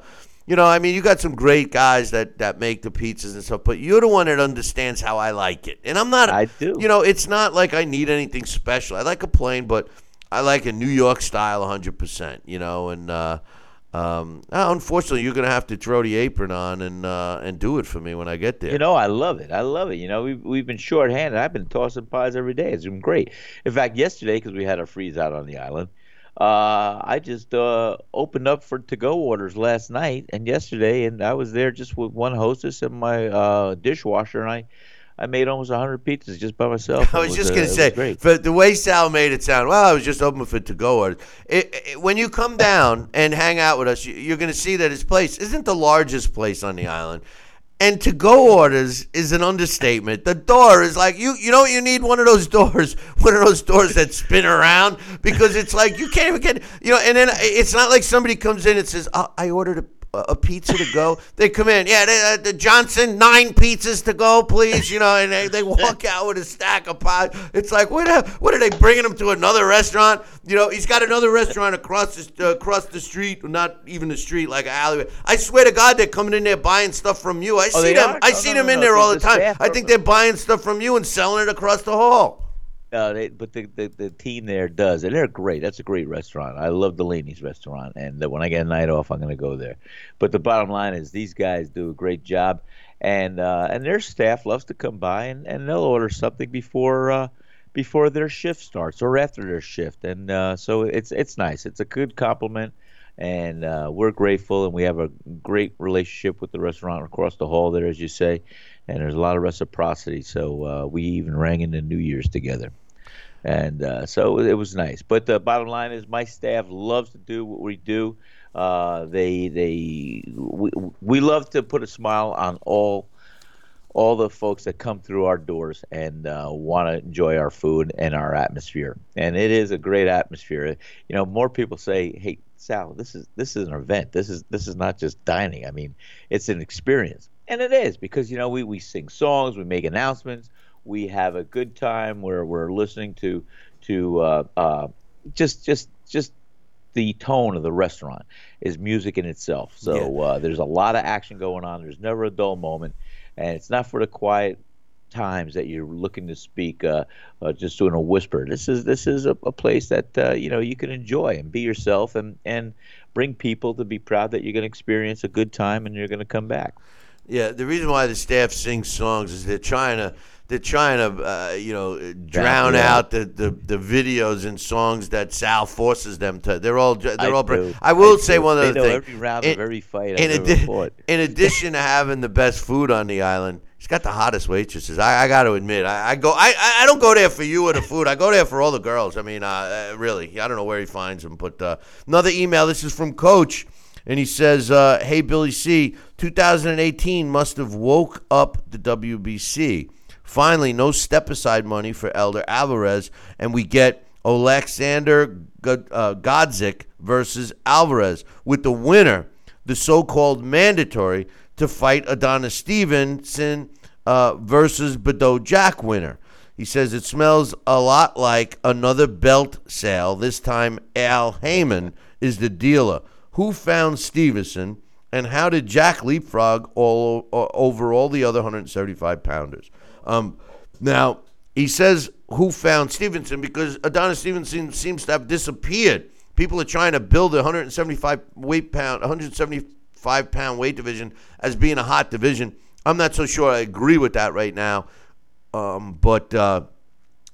Speaker 1: you know, I mean, you got some great guys that that make the pizzas and stuff, but you're the one that understands how I like it. And I'm not.
Speaker 2: I do.
Speaker 1: You know, it's not like I need anything special. I like a plain, but I like a New York style 100. percent You know, and. Uh, um, uh, unfortunately, you're gonna have to throw the apron on and uh, and do it for me when I get there.
Speaker 2: You know, I love it. I love it. You know, we've we've been shorthanded. I've been tossing pies every day. It's been great. In fact, yesterday because we had a freeze out on the island, uh, I just uh, opened up for to-go orders last night and yesterday, and I was there just with one hostess and my uh, dishwasher, and I. I made almost 100 pizzas just by myself. (laughs)
Speaker 1: I
Speaker 2: It
Speaker 1: was just
Speaker 2: uh,
Speaker 1: gonna say,
Speaker 2: great.
Speaker 1: for the way Sal made it sound, well, I was just open for to-go orders. It, it, when you come down and hang out with us, you, you're gonna see that his place isn't the largest place on the island. And to-go orders is an understatement. The door is like you. You know you need one of those doors, (laughs) one of those doors that spin around because it's like you can't even get. You know, and then it's not like somebody comes in and says, oh, "I ordered a." a pizza to go. They come in, yeah, they, uh, the Johnson nine pizzas to go, please. You know, and they, they walk out with a stack of pies. It's like, what? Are, what are they bringing him to another restaurant? You know, he's got another restaurant across the uh, across the street, not even the street, like an alleyway. I swear to God, they're coming in there buying stuff from you. I
Speaker 2: Oh,
Speaker 1: see them.
Speaker 2: are?
Speaker 1: I
Speaker 2: No,
Speaker 1: see
Speaker 2: no,
Speaker 1: them
Speaker 2: no,
Speaker 1: in
Speaker 2: no.
Speaker 1: there all the
Speaker 2: the
Speaker 1: time. I think they're buying stuff from you and selling it across the hall.
Speaker 2: Uh, they, but the, the the team there does, and they're great. That's a great restaurant. I love Delaney's restaurant, and when I get a night off, I'm going to go there. But the bottom line is, these guys do a great job, and uh, and their staff loves to come by and, and they'll order something before uh, before their shift starts or after their shift, and uh, so it's it's nice. It's a good compliment. And uh, we're grateful, and we have a great relationship with the restaurant across the hall there, as you say. And there's a lot of reciprocity. So uh, we even rang in the New Year's together and uh, so it was nice. But the bottom line is, my staff loves to do what we do. Uh, they they we, we love to put a smile on all all the folks that come through our doors and uh, want to enjoy our food and our atmosphere. And it is a great atmosphere. You know, more people say, "Hey, Sal, this is this is an event. This is this is not just dining. I mean, it's an experience." And it is because you know we we sing songs, we make announcements, we have a good time where we're listening to to uh, uh, just just just the tone of the restaurant is music in itself. So uh, there's a lot of action going on. There's never a dull moment, and it's not for the quiet times that you're looking to speak uh, uh, just doing a whisper. This is this is a, a place that uh, you know you can enjoy and be yourself and and bring people to be proud that you're going to experience a good time and you're going to come back.
Speaker 1: Yeah, the reason why the staff sings songs is they're trying to they're trying to uh, you know drown
Speaker 2: it out.
Speaker 1: the, the, the videos and songs that Sal forces them to. They're all they're
Speaker 2: I
Speaker 1: all. I will
Speaker 2: I
Speaker 1: say
Speaker 2: do.
Speaker 1: one
Speaker 2: They
Speaker 1: other
Speaker 2: know
Speaker 1: thing.
Speaker 2: every round
Speaker 1: In-
Speaker 2: of every fight
Speaker 1: in,
Speaker 2: I've ever
Speaker 1: addi-
Speaker 2: fought. (laughs)
Speaker 1: in addition to having the best food on the island, he's got the hottest waitresses. I, I got to admit, I, I go I, I don't go there for you or the food. I go there for all the girls. I mean, uh, really, I don't know where he finds them. But uh, another email. This is from Coach. And he says, uh, "Hey Billy C, 2018 must have woke up the WBC. Finally, no step aside money for Eleider Alvarez, and we get Alexander uh, Gvozdyk versus Alvarez, with the winner, the so-called mandatory, to fight Adonis Stevenson uh, versus Badou Jack winner. He says it smells a lot like another belt sale. This time, Al Haymon is the dealer. Who found Stevenson, and how did Jack leapfrog all over all the other 175 pounders? Um, now he says who found Stevenson because Adonis Stevenson seems to have disappeared. People are trying to build a 175 weight pound, 175 pound weight division as being a hot division. I'm not so sure I agree with that right now. Um, but uh,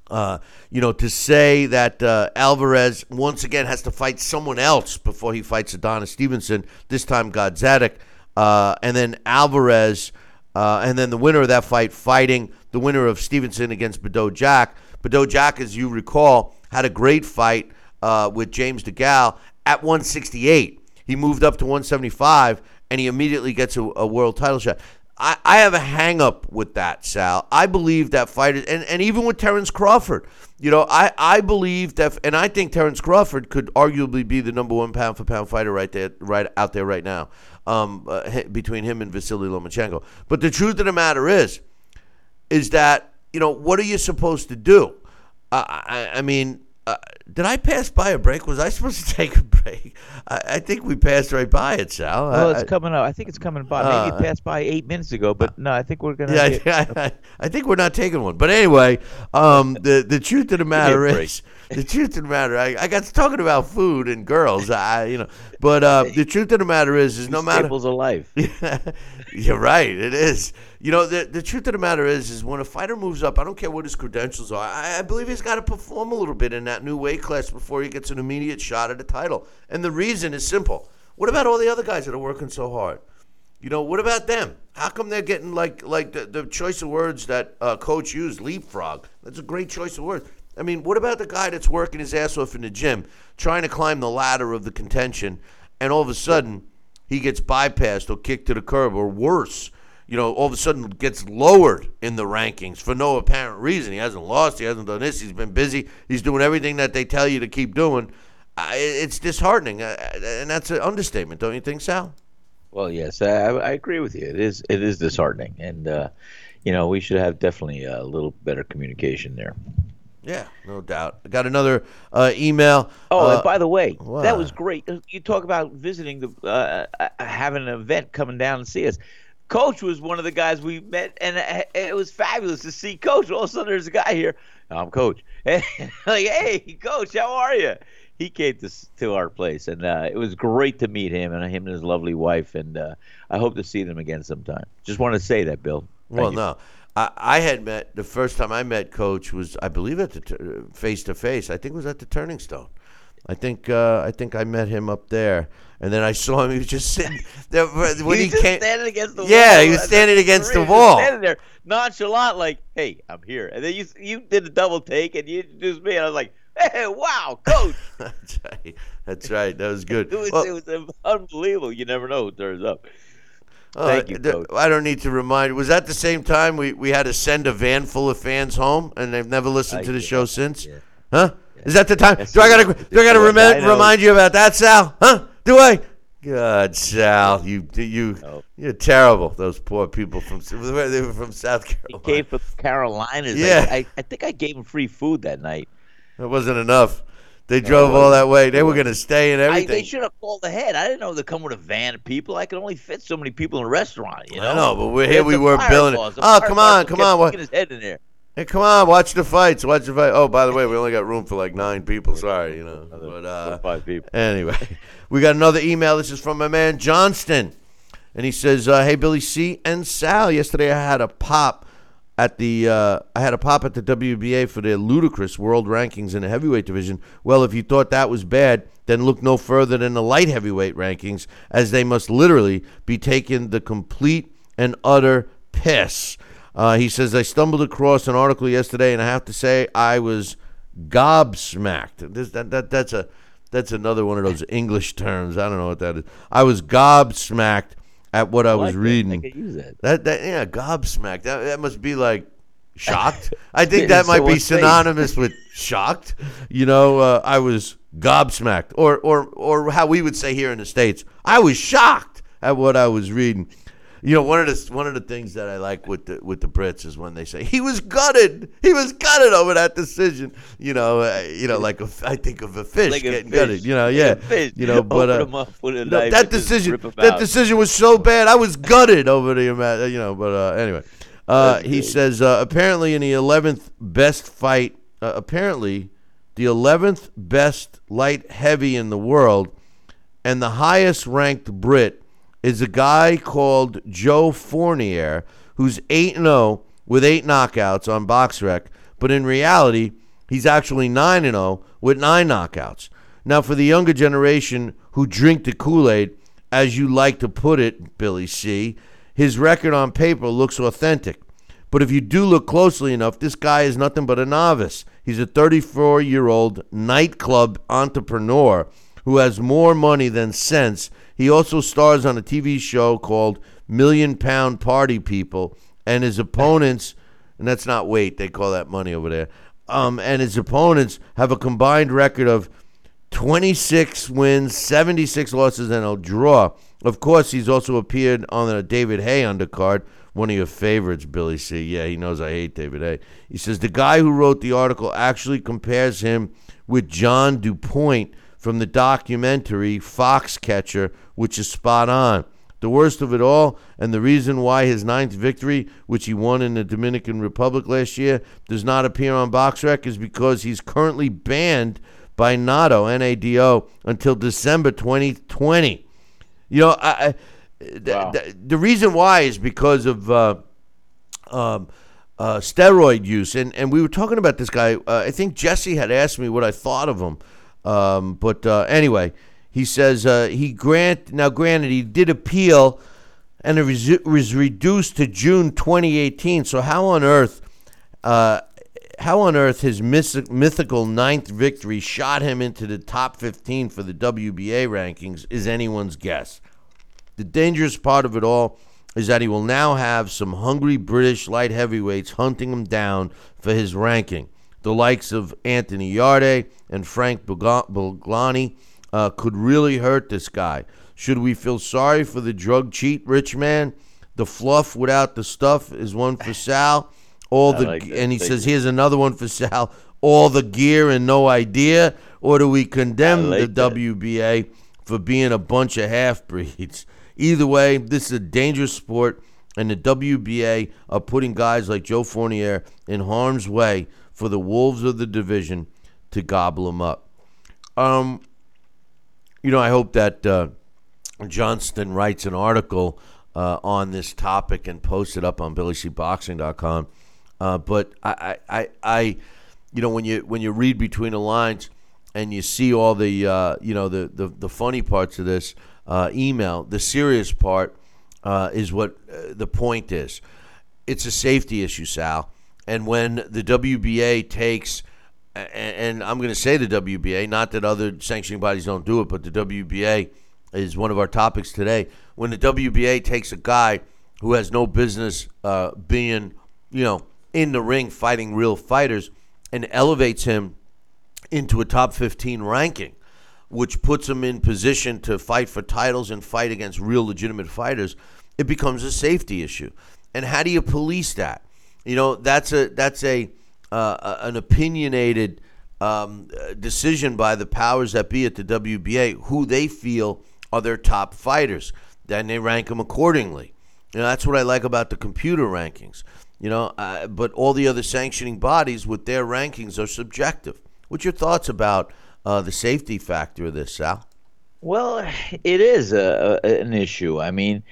Speaker 1: uh, you know, to say that uh, Alvarez once again has to fight someone else before he fights Adonis Stevenson, this time Godzadik, uh, and then Alvarez, uh, and then the winner of that fight fighting the winner of Stevenson against Badou Jack. Badou Jack, as you recall, had a great fight uh, with James DeGale at 168. He moved up to 175, and he immediately gets a, a world title shot. I, I have a hang up with that, Sal. I believe that fighters, and, and even with Terence Crawford, you know, I, I believe that, and I think Terence Crawford could arguably be the number one pound for pound fighter right there, right out there right now, um, uh, between him and Vasily Lomachenko. But the truth of the matter is, is that you know what are you supposed to do? Uh, I, I mean, uh, did I pass by a break? Was I supposed to (laughs) take a break? I, I think we passed right by it, Sal.
Speaker 2: Well, it's
Speaker 1: I-
Speaker 2: coming up. I think it's coming by. Maybe
Speaker 1: Uh,
Speaker 2: it passed by eight minutes ago, but no, I think we're gonna.
Speaker 1: Yeah,
Speaker 2: get- (laughs)
Speaker 1: I, I, think we're not taking one. But anyway, um, (laughs) the the truth of the matter is, the truth of the matter, I, I got to talking about food and girls. I, you know, but uh, the truth of the matter is, is no matter.
Speaker 2: Staples of life. (laughs)
Speaker 1: You're right. It is. You know, the the truth of the matter is, is when a fighter moves up, I don't care what his credentials are. I, I believe he's got to perform a little bit in that new weight class before he gets an immediate shot at a title. And the reason is simple. What about all the other guys that are working so hard? You know, what about them? How come they're getting like like the, the choice of words that uh, coach used, leapfrog? That's a great choice of words. I mean, what about the guy that's working his ass off in the gym, trying to climb the ladder of the contention, and all of a sudden he gets bypassed or kicked to the curb, or worse, you know, all of a sudden gets lowered in the rankings for no apparent reason. He hasn't lost, he hasn't done this, he's been busy, he's doing everything that they tell you to keep doing. It's disheartening, uh, and that's an understatement, don't you think, Sal?
Speaker 2: Well, yes, I, I agree with you. It is it is disheartening, and uh, you know we should have definitely a little better communication there.
Speaker 1: Yeah, no doubt. I got another uh, email.
Speaker 2: Oh,
Speaker 1: uh,
Speaker 2: and by the way, that was great. You talk about visiting the uh, uh, having an event coming down and see us. Coach was one of the guys we met, and uh, it was fabulous to see Coach. All of a sudden, there's a guy here. I'm Coach. (laughs) And like, hey, Coach, how are you? He came to to our place, and uh, it was great to meet him and him and his lovely wife. And uh, I hope to see them again sometime. Just want to say that, Bill. Thank
Speaker 1: well,
Speaker 2: you.
Speaker 1: no. I, I had met the first time I met Coach was I believe at the face to face. I think it was at the Turning Stone. I think uh, I think I met him up there, and then I saw him. He was just sitting there (laughs) when
Speaker 2: he
Speaker 1: he, came.
Speaker 2: standing against the wall.
Speaker 1: Yeah, he was standing against the
Speaker 2: great. He was
Speaker 1: wall.
Speaker 2: Standing there, nonchalant, like, "Hey, I'm here." And then you you did a double take, and you introduced me, and I was like, "Hey, wow, coach!" (laughs)
Speaker 1: That's right. That's right. That was (laughs) good.
Speaker 2: It was
Speaker 1: Well,
Speaker 2: it was unbelievable. You never know who turns up.
Speaker 1: Uh,
Speaker 2: Thank you, Coach.
Speaker 1: I don't need to remind. Was that the same time we, we had to send a van full of fans home, and they've never listened
Speaker 2: I
Speaker 1: to the show since?
Speaker 2: Yeah.
Speaker 1: Huh? Is that the time? Do I gotta do I gotta
Speaker 2: was. I
Speaker 1: remind you about that, Sal? Huh? Do I? God, Sal, you you
Speaker 2: No.
Speaker 1: you're terrible. Those poor people from they were from South
Speaker 2: He
Speaker 1: Carolina.
Speaker 2: came from Carolinas.
Speaker 1: Yeah.
Speaker 2: I, I, I think I gave him free food that night.
Speaker 1: That wasn't enough. They drove all that way. They were gonna stay and
Speaker 2: I,
Speaker 1: everything.
Speaker 2: they should have called ahead. I didn't know they come with a van of people. I could only fit so many people in a restaurant. You know.
Speaker 1: I know, but we're here. We were
Speaker 2: fire
Speaker 1: billing.
Speaker 2: laws. The
Speaker 1: Oh, come on, come on. What?
Speaker 2: sticking his head in there.
Speaker 1: Hey, come on, watch the fights. Watch the fight. Oh, by the way, we only got room for like nine people. Sorry, you know. But uh,
Speaker 2: Five people.
Speaker 1: anyway, (laughs) we got another email. This is from my man Johnston, and he says, uh, "Hey Billy C and Sal. Yesterday I had a pop at the uh, I had a pop at the WBA for their ludicrous world rankings in the heavyweight division. Well, if you thought that was bad, then look no further than the light heavyweight rankings, as they must literally be taking the complete and utter piss." Uh, he says, I stumbled across an article yesterday, and I have to say I was gobsmacked. This, that, that, that's, a, that's another one of those English terms. I don't know what that is. I was gobsmacked at what I, was
Speaker 2: like that. I
Speaker 1: reading.
Speaker 2: could use that.
Speaker 1: That, that yeah, gobsmacked. That, that must be like shocked. (laughs) I think that might be synonymous with (laughs) shocked. You know, uh, I was gobsmacked, or or or how we would say here in the states, I was shocked at what I was reading. You know, one of the one of the things that I like with the with the Brits is when they say he was gutted, he was gutted over that decision. You know, uh, you know, like a, I think of a fish
Speaker 2: Like a
Speaker 1: getting
Speaker 2: fish.
Speaker 1: gutted. You know, yeah,
Speaker 2: a fish.
Speaker 1: you know, (laughs) but uh,
Speaker 2: 'em up with a
Speaker 1: no, that decision that decision was so bad. I was gutted over the amount. You know, but uh, anyway, uh, he says uh, apparently in the eleventh best fight, uh, apparently the eleventh best light heavy in the world and the highest ranked Brit is a guy called Joe Fournier, who's 8 0 with eight knockouts on BoxRec, but in reality, he's actually 9 0 with nine knockouts. Now, for the younger generation who drink the Kool Aid, as you like to put it, Billy C., his record on paper looks authentic. But if you do look closely enough, this guy is nothing but a novice. He's a 34 year old nightclub entrepreneur who has more money than sense. He also stars on a TV show called Million Pound Party People, and his opponents, and that's not weight, they call that money over there, um, and his opponents have a combined record of 26 wins, 76 losses, and a draw. Of course, he's also appeared on the David Haye undercard, one of your favorites, Billy C. Yeah, he knows I hate David Haye. He says the guy who wrote the article actually compares him with John DuPont from the documentary Foxcatcher, which is spot on. The worst of it all, and the reason why his ninth victory, which he won in the Dominican Republic last year, does not appear on BoxRec is because he's currently banned by NADO, N-A-D-O, until December 2020. You know, I,
Speaker 2: Wow.
Speaker 1: th- the reason why is because of uh, um, uh, steroid use, and and we were talking about this guy. Uh, I think Jesse had asked me what I thought of him, um, but uh, anyway, he says uh, he grant now. Granted, he did appeal, and it was, reduced to June 2018. So how on earth? Uh, how on earth his myth- mythical ninth victory shot him into the top 15 for the WBA rankings is anyone's guess. The dangerous part of it all is that he will now have some hungry British light heavyweights hunting him down for his ranking. The likes of Anthony Yarde and Frank Buglioni uh, could really hurt this guy. Should we feel sorry for the drug cheat rich man? The fluff without the stuff is one for (laughs) Sal. All the
Speaker 2: like
Speaker 1: and he says here's another one for Sal. All the gear and no idea, or do we condemn
Speaker 2: like
Speaker 1: the
Speaker 2: that.
Speaker 1: WBA for being a bunch of half breeds? (laughs) Either way, this is a dangerous sport, and the WBA are putting guys like Joe Fournier in harm's way for the wolves of the division to gobble them up. Um, you know, I hope that uh, Johnston writes an article uh, on this topic and posts it up on BillyCBoxing.com. Uh, but I, I, I, you know, when you when you read between the lines and you see all the, uh, you know, the, the the funny parts of this uh, email, the serious part uh, is what uh, the point is. It's a safety issue, Sal. And when the WBA takes and I'm going to say the WBA, not that other sanctioning bodies don't do it, but the WBA is one of our topics today. When the WBA takes a guy who has no business uh, being, you know, in the ring fighting real fighters and elevates him into a top 15 ranking, which puts him in position to fight for titles and fight against real legitimate fighters, it becomes a safety issue. And how do you police that? You know, that's a that's a uh, an opinionated um, decision by the powers that be at the WBA who they feel are their top fighters. Then they rank them accordingly. You know, that's what I like about the computer rankings. You know, uh, but all the other sanctioning bodies with their rankings are subjective. What's your thoughts about uh, the safety factor of this, Sal?
Speaker 2: Well, it is a, a, an issue. I mean,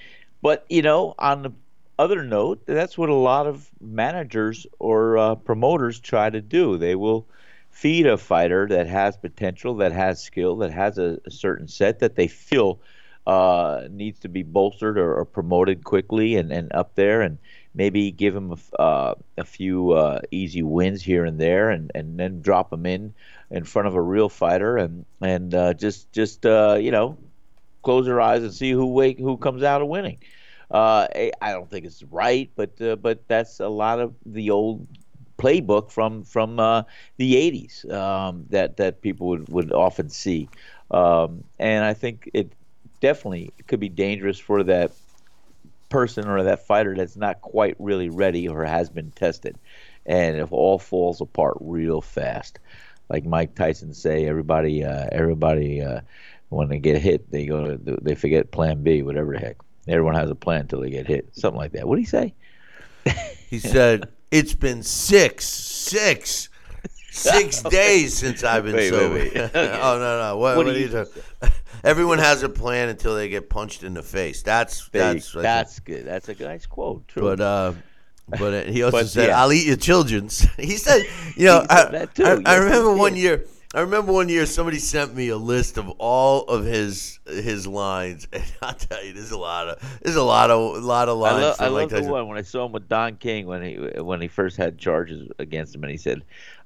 Speaker 2: but you know, on the other note, that's what a lot of managers or uh, promoters try to do. They will feed a fighter that has potential, that has skill, that has a, a certain set that they feel uh, needs to be bolstered or, or promoted quickly and, and up there, and maybe give him a, uh, a few uh, easy wins here and there, and, and then drop him in in front of a real fighter, and and uh, just just uh, you know close your eyes and see who wake who comes out of winning. Uh, I I don't think it's right, but uh, but that's a lot of the old playbook from from the '80s um, that that people would, would often see, um, and I think it definitely could be dangerous for that person or that fighter that's not quite really ready or has been tested, and if all falls apart real fast, like Mike Tyson say, everybody, uh, everybody, uh, when they get hit, they go, to, they forget Plan B, whatever the heck. Everyone has a plan until they get hit, something like that. What do you say? (laughs)
Speaker 1: He said, "It's been six, six, six (laughs) days since I've been
Speaker 2: Wait, wait,
Speaker 1: sober."
Speaker 2: wait. (laughs)
Speaker 1: oh no, no. What,
Speaker 2: What
Speaker 1: what are
Speaker 2: you
Speaker 1: you talking- (laughs) Everyone has a plan until they get punched in the face. That's
Speaker 2: There you-
Speaker 1: that's
Speaker 2: that's good. That's a nice quote. True.
Speaker 1: But uh, but uh, he (laughs) also
Speaker 2: But,
Speaker 1: said,
Speaker 2: yeah.
Speaker 1: "I'll eat your children's." (laughs) he said, "You know, I,
Speaker 2: said that too.
Speaker 1: I, I
Speaker 2: Yes, he
Speaker 1: remember one year. I remember one year somebody sent me a list of all of his his lines, and I'll tell you, there's a lot of there's a lot of a lot of
Speaker 2: I,
Speaker 1: lines.
Speaker 2: lo-
Speaker 1: from
Speaker 2: I love the one when I saw him with Don King when he when he first had charges against him, and he said,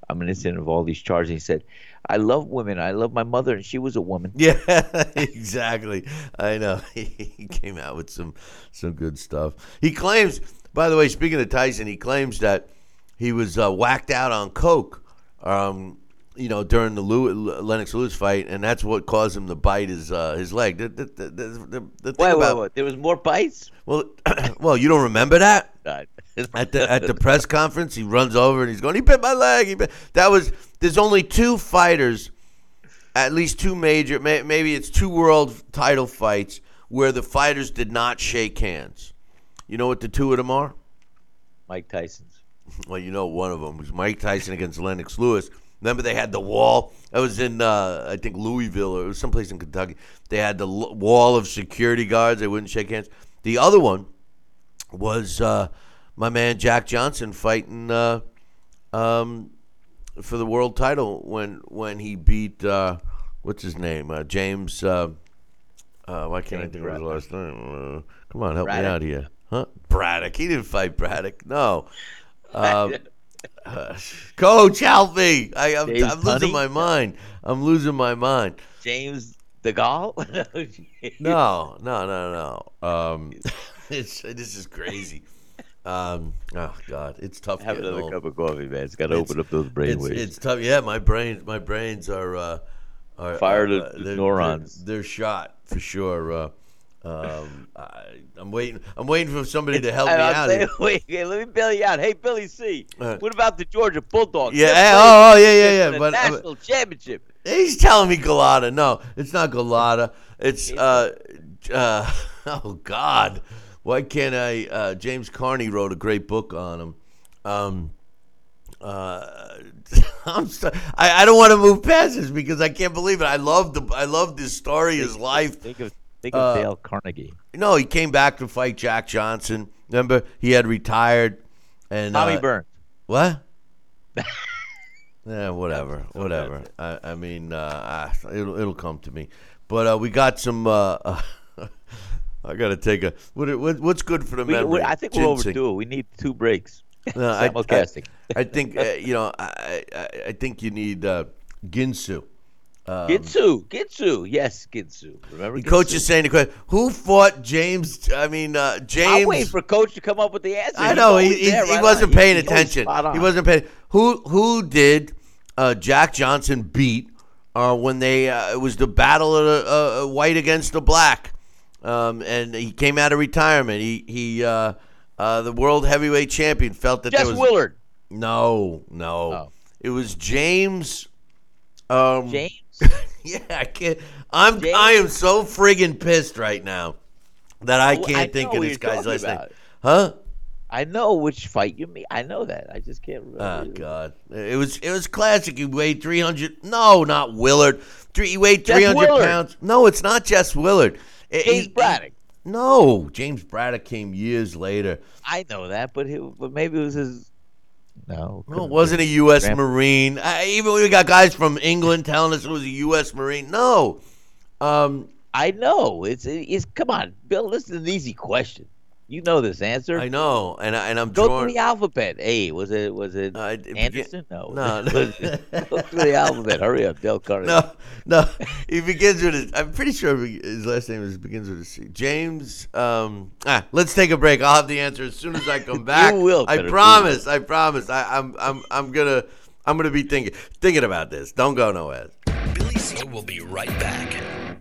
Speaker 2: "I'm innocent of all these charges." He said, "I love women. I love my mother, and she was a woman." (laughs)
Speaker 1: Yeah, exactly. I know. (laughs) He came out with some some good stuff. He claims, by the way, speaking of Tyson, he claims that he was uh, whacked out on coke. Um, you know, during the Lew- Lennox Lewis fight, and that's what caused him to bite his uh, his leg. The, the, the, the, the, thing
Speaker 2: Wait,
Speaker 1: about
Speaker 2: wait, wait. There was more bites.
Speaker 1: well, (coughs) well, you don't remember that (laughs) at the at the press conference. He runs over and he's going, "He bit my leg." He bit. That was. There's only two fighters, at least two major. May, maybe it's two world title fights where the fighters did not shake hands. You know what the two of them are?
Speaker 2: Mike Tyson's. (laughs)
Speaker 1: Well, you know one of them was Mike Tyson against Lennox Lewis. Remember they had the wall. That was in uh, I think Louisville or it was someplace in Kentucky. They had the l- wall of security guards. They wouldn't shake hands. The other one was uh, my man Jack Johnson fighting uh, um, for the world title when when he beat uh, what's his name uh, James. Uh, uh, why can't I
Speaker 2: James
Speaker 1: think of his last name? Uh, come on, help me out here, huh? Braddock. He didn't fight Braddock. No. (laughs) Uh, Coach, help me! I, I'm, I'm losing my mind. I'm losing my mind.
Speaker 2: James DeGale. (laughs)
Speaker 1: No, no, no, no. Um, (laughs) it's this is crazy. Um, oh God, it's tough.
Speaker 2: Have another
Speaker 1: old.
Speaker 2: cup of coffee, man. It's got to open up those brain
Speaker 1: It's,
Speaker 2: waves.
Speaker 1: it's tough. Yeah, my brains, my brains are, uh, are
Speaker 2: Fire
Speaker 1: are,
Speaker 2: the-
Speaker 1: uh,
Speaker 2: neurons.
Speaker 1: They're, they're shot for sure. Uh, um, I, I'm waiting. I'm waiting for somebody to help me out.
Speaker 2: say-
Speaker 1: here. (laughs)
Speaker 2: wait, let me bail you out. Hey, Billy C.
Speaker 1: Uh,
Speaker 2: what about the Georgia Bulldogs?
Speaker 1: Yeah, eh, oh, oh, yeah, yeah, yeah, but- uh,
Speaker 2: national championship.
Speaker 1: He's telling me Galata. No, it's not Galata. It's uh, uh, (laughs) oh God, why can't I? Uh, James Carney wrote a great book on him. Um, uh, (laughs) I'm so, I, I don't want to move past this because I can't believe it. I love the I love this story, his life.
Speaker 2: Think of think of
Speaker 1: Uh,
Speaker 2: Dale Carnegie.
Speaker 1: No, he came back to fight Jack Johnson. Remember, he had retired. And
Speaker 2: Tommy
Speaker 1: uh,
Speaker 2: Burns.
Speaker 1: What? (laughs) yeah, whatever, whatever. I, I mean, uh, ah, it'll it'll come to me. But uh, we got some. Uh, (laughs) I got to take a. What, what, what's good for the
Speaker 2: We,
Speaker 1: memory?
Speaker 2: I think we're
Speaker 1: Ginseng.
Speaker 2: overdue. We need two breaks. (laughs)
Speaker 1: No, I, I, I think uh, you know. I, I, I think you need uh, Ginsu. Um,
Speaker 2: Gitsu, Gitsu, yes, Gitsu. Remember,
Speaker 1: the coach is saying the question: Who fought James? I mean, uh, James.
Speaker 2: I'm waiting for coach to come up with the answer.
Speaker 1: I know he, he,
Speaker 2: there,
Speaker 1: he
Speaker 2: right
Speaker 1: wasn't
Speaker 2: on.
Speaker 1: Paying attention. He wasn't paying. Who who did uh, Jack Johnson beat uh, when they uh, it was the battle of the uh, uh, white against the black, um, and he came out of retirement. He he uh, uh, the world heavyweight champion felt that
Speaker 2: Jess
Speaker 1: there was
Speaker 2: Willard.
Speaker 1: no no
Speaker 2: Oh.
Speaker 1: it was James. Um,
Speaker 2: James. (laughs)
Speaker 1: yeah, I can't. I'm? I am so friggin' pissed right now that I can't
Speaker 2: I
Speaker 1: think of this guy's last name. Huh?
Speaker 2: I know which fight you mean. I know that. I just can't
Speaker 1: ah,
Speaker 2: remember. Oh.
Speaker 1: God! It was it was classic. He weighed three hundred. No, not Willard. Three. He weighed three hundred pounds. No, it's not Jess Willard. It-
Speaker 2: James
Speaker 1: he-
Speaker 2: Braddock.
Speaker 1: no, James Braddock came years later.
Speaker 2: I know that, but he, but maybe it was his. No,
Speaker 1: it wasn't a U.S.
Speaker 2: Grandpa.
Speaker 1: Marine. I, even we got guys from England telling us it was a U.S. Marine. No, um,
Speaker 2: I know. It's it's. Come on, Bill. This is an easy question. You know this answer.
Speaker 1: I know, and I, and I'm
Speaker 2: Go
Speaker 1: drawing.
Speaker 2: through the alphabet. A was it was it
Speaker 1: Uh,
Speaker 2: Anderson? No.
Speaker 1: No, (laughs) no.
Speaker 2: Was it- (laughs) Go through the alphabet. Hurry up, Del Carnegie.
Speaker 1: No, no. He begins with his. I'm pretty sure his last name is begins with a C. James. Um. Ah, let's take a break. I'll have the answer as soon as I come (laughs) back.
Speaker 2: you will,
Speaker 1: I promise. I promise. I, I'm. I'm. I'm gonna. I'm gonna be thinking thinking about this. Don't go nowhere.
Speaker 3: Billy C will be right back.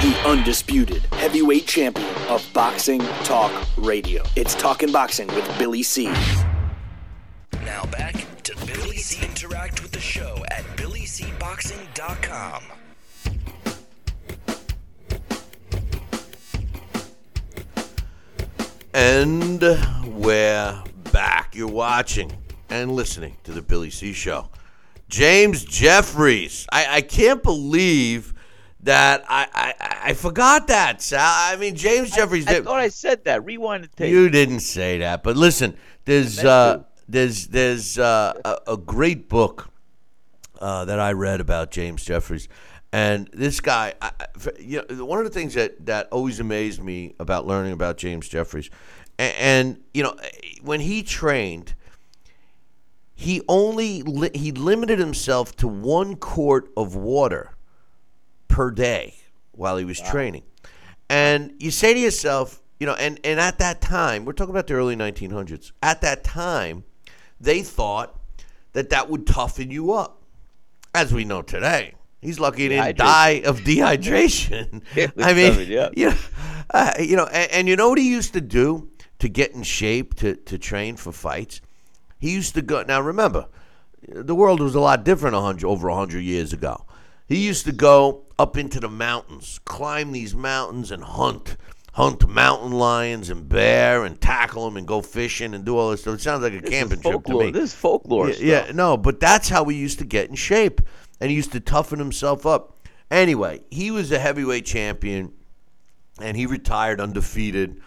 Speaker 4: The undisputed heavyweight champion of Boxing Talk Radio. It's Talking Boxing with Billy C.
Speaker 3: Now back to Billy C. Interact with the show at BillyCBoxing.com.
Speaker 1: And we're back. You're watching and listening to the Billy C Show. James Jeffries. I, I can't believe that I, I I forgot that, Sal. I mean, James Jeffries.
Speaker 2: I
Speaker 1: did-
Speaker 2: thought I said that. Rewind the tape.
Speaker 1: You didn't say that, but listen, there's uh, there's there's uh, a, a great book uh, that I read about James Jeffries, and this guy. I, I- you know, one of the things that that always amazed me about learning about James Jeffries, and, and you know, when he trained, he only li- he limited himself to one quart of water per day while he was training. And you say to yourself, you know, and, and at that time, we're talking about the early 1900s, at that time, they thought that that would toughen you up. As we know today, he's lucky he didn't die of dehydration. (laughs) (laughs) I mean,
Speaker 2: yeah. (laughs)
Speaker 1: you know, uh, you know and, and you know what he used to do to get in shape to, to train for fights? He used to go. Now remember, the world was a lot different a hundred over hundred years ago. He used to go up into the mountains, climb these mountains, and hunt, hunt mountain lions and bear, and tackle them, and go fishing and do all this stuff. It sounds like a
Speaker 2: This
Speaker 1: camping trip to me.
Speaker 2: This is folklore
Speaker 1: Yeah,
Speaker 2: stuff.
Speaker 1: yeah, no, but that's how he used to get in shape, and he used to toughen himself up. Anyway, he was a heavyweight champion, and he retired undefeated.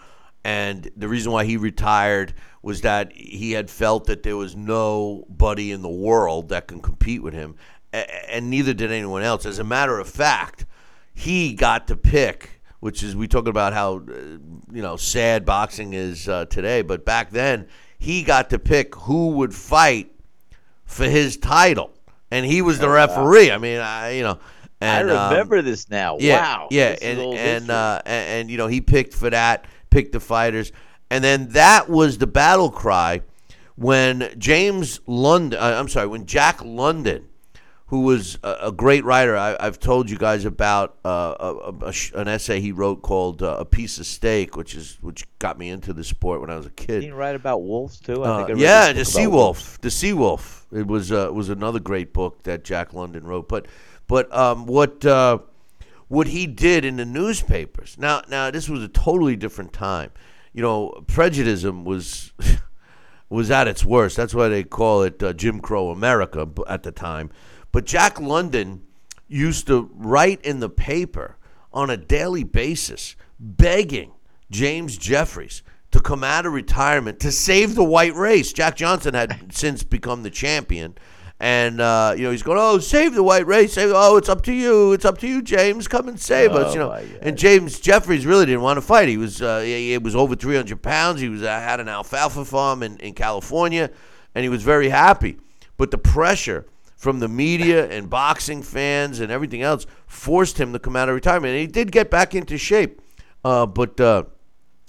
Speaker 1: And the reason why he retired was that he had felt that there was nobody in the world that can compete with him, and neither did anyone else. As a matter of fact, he got to pick, which is we talk about how uh, you know sad boxing is uh, today, but back then he got to pick who would fight for his title, and he was the referee. I mean, I you know, and,
Speaker 2: I
Speaker 1: um,
Speaker 2: remember this now.
Speaker 1: yeah,
Speaker 2: wow.
Speaker 1: Yeah, and and, uh, and and you know he picked for that, picked the fighters, and then that was the battle cry when James London. Uh, I'm sorry, when Jack London, who was a, a great writer, I, I've told you guys about uh, a, a- an essay he wrote called uh, "A Piece of Steak," which is which got me into the sport when I was a kid.
Speaker 2: Didn't write about wolves too? I
Speaker 1: Uh,
Speaker 2: I
Speaker 1: yeah, the Sea. Wolf. The Sea Wolf. It was uh, was another great book that Jack London wrote. But but um, what uh, what he did in the newspapers. Now now this was a totally different time. You know, prejudice was (laughs) was at its worst. That's why they call it uh, Jim Crow America at the time. But Jack London used to write in the paper on a daily basis, begging James Jeffries to come out of retirement to save the white race. Jack Johnson had (laughs) since become the champion. And uh, you know he's going, oh, save the white race. Save, oh, it's up to you. It's up to you, James. Come and save us. You know. And James Jeffries really didn't want to fight. He was uh, he was over 300 pounds. He was uh, had an alfalfa farm in, in California, and he was very happy. But the pressure from the media and boxing fans and everything else forced him to come out of retirement. And he did get back into shape, uh, but uh,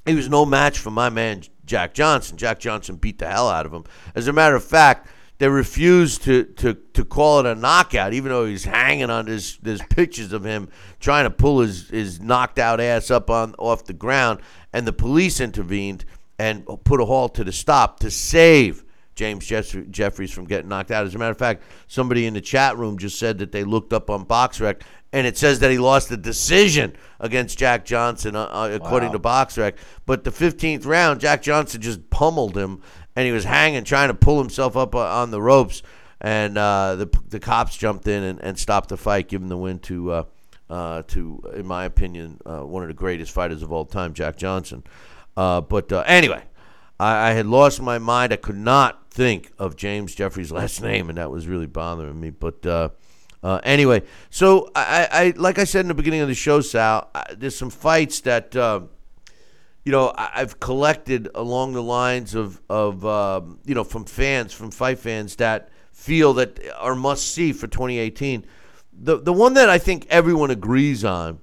Speaker 1: he was no match for my man Jack Johnson. Jack Johnson beat the hell out of him. As a matter of fact, they refused to, to, to call it a knockout, even though he's hanging on. There's, there's pictures of him trying to pull his, his knocked out ass up on off the ground, and the police intervened and put a halt to the stop to save James Jeffries from getting knocked out. As a matter of fact, somebody in the chat room just said that they looked up on BoxRec, and it says that he lost the decision against Jack Johnson, uh, uh, according to BoxRec. But the 15th round, Jack Johnson just pummeled him, and he was hanging, trying to pull himself up uh, on the ropes. And uh, the the cops jumped in and, and stopped the fight, giving the win to uh, uh, to, in my opinion, uh, one of the greatest fighters of all time, Jack Johnson. Uh, but uh, anyway, I, I had lost my mind. I could not think of James Jeffries' (laughs) last name, and that was really bothering me. But uh, Uh, anyway, so I, I, like I said in the beginning of the show, Sal, I, there's some fights that uh, you know I, I've collected along the lines of of um, you know from fans, from fight fans that feel that are must see for 2018. The the one that I think everyone agrees on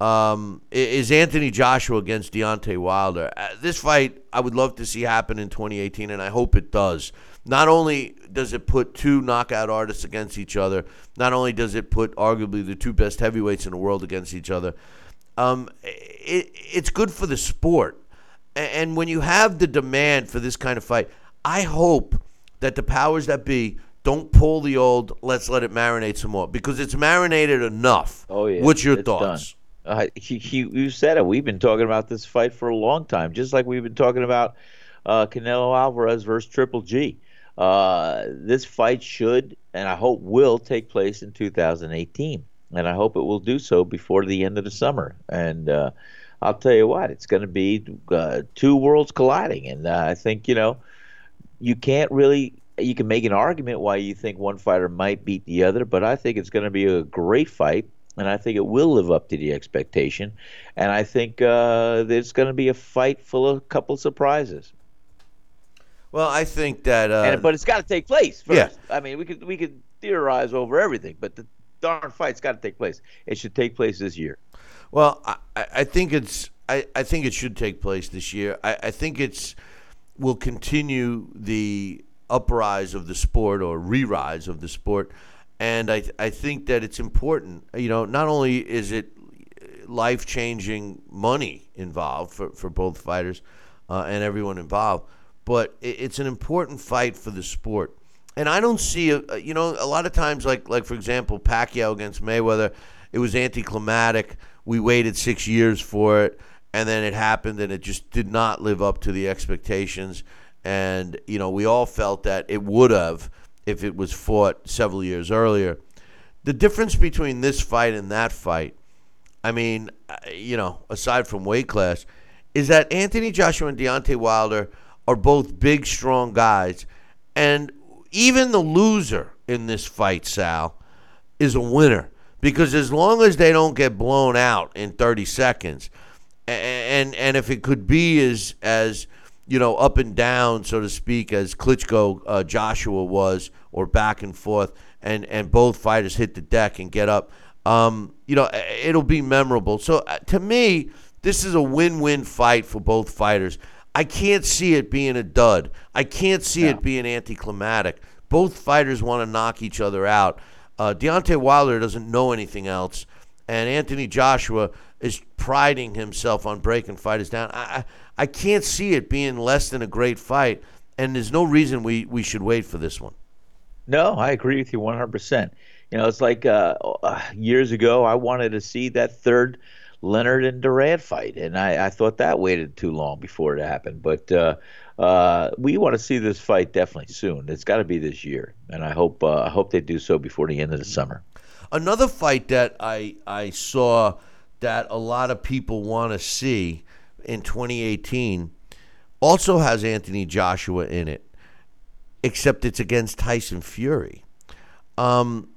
Speaker 1: um, is Anthony Joshua against Deontay Wilder. Uh, this fight I would love to see happen in 2018, and I hope it does. Not only does it put two knockout artists against each other, not only does it put arguably the two best heavyweights in the world against each other, um, it, it's good for the sport. And when you have the demand for this kind of fight, I hope that the powers that be don't pull the old let's let it marinate some more because it's marinated enough.
Speaker 2: Oh yeah.
Speaker 1: What's your
Speaker 2: it's
Speaker 1: thoughts?
Speaker 2: Done. Uh, you said it. We've been talking about this fight for a long time, just like we've been talking about uh, Canelo Alvarez versus Triple G. Uh, this fight should, and I hope will, take place in 2018, and I hope it will do so before the end of the summer. And uh, I'll tell you what, it's going to be uh, two worlds colliding, and uh, I think you know you can't really you can make an argument why you think one fighter might beat the other, but I think it's going to be a great fight, and I think it will live up to the expectation, and I think uh, there's going to be a fight full of a couple surprises.
Speaker 1: Well, I think that. Uh,
Speaker 2: and, but it's got to take place first.
Speaker 1: Yeah.
Speaker 2: I mean, we could we could theorize over everything, but the darn fight's got to take place. It should take place this year.
Speaker 1: Well, I, I I think it's I, I think it should take place this year. I, I think it's will continue the uprise of the sport or re-rise of the sport, and I I think that it's important. You know, not only is it life changing money involved for, for both fighters uh, and everyone involved, but it, it's an important fight for the sport. And I don't see, a, you know, a lot of times, like like for example, Pacquiao against Mayweather, it was anticlimactic. We waited six years for it, and then it happened, and it just did not live up to the expectations. And you know, we all felt that it would have if it was fought several years earlier. The difference between this fight and that fight I mean, uh, you know, aside from weight class, is that Anthony Joshua and Deontay Wilder are both big, strong guys. And even the loser in this fight, Sal, is a winner. Because as long as they don't get blown out in 30 seconds, and and if it could be as as you know up and down so to speak as Klitschko uh, Joshua was or back and forth and and both fighters hit the deck and get up. Um, you know it'll be memorable. So uh, to me this is a win-win fight for both fighters. I can't see it being a dud. I can't see it being anticlimactic. Both fighters want to knock each other out. Uh, Deontay Wilder doesn't know anything else and Anthony Joshua is priding himself on breaking fighters down. I, I I can't see it being less than a great fight, and there's no reason we, we should wait for this one.
Speaker 2: No, I agree with you 100%. You know, it's like uh, uh, years ago, I wanted to see that third Leonard and Duran fight, and I, I thought that waited too long before it happened. But uh, uh, we want to see this fight definitely soon. It's got to be this year, and I hope uh, I hope they do so before the end of the summer.
Speaker 1: Another fight that I I saw that a lot of people want to see in 2018 also has Anthony Joshua in it, except it's against Tyson Fury. Um,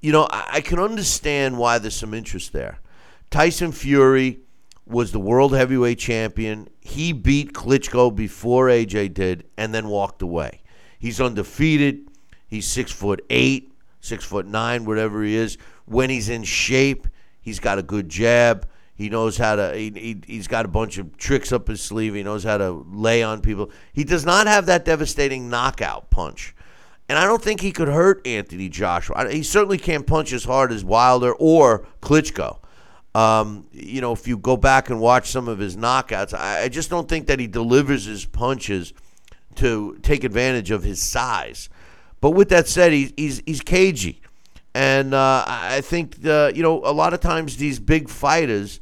Speaker 1: you know, I, I can understand why there's some interest there. Tyson Fury was the world heavyweight champion. He beat Klitschko before AJ did, and then walked away. He's undefeated. He's six foot eight, six foot nine, whatever he is. When he's in shape, he's got a good jab. He knows how to. He, he, he's got a bunch of tricks up his sleeve. He knows how to lay on people. He does not have that devastating knockout punch. And I don't think he could hurt Anthony Joshua. He certainly can't punch as hard as Wilder or Klitschko. Um, you know, if you go back and watch some of his knockouts, I, just don't think that he delivers his punches to take advantage of his size. But with that said, he's he's, he's cagey, and uh, I think the, you know a lot of times these big fighters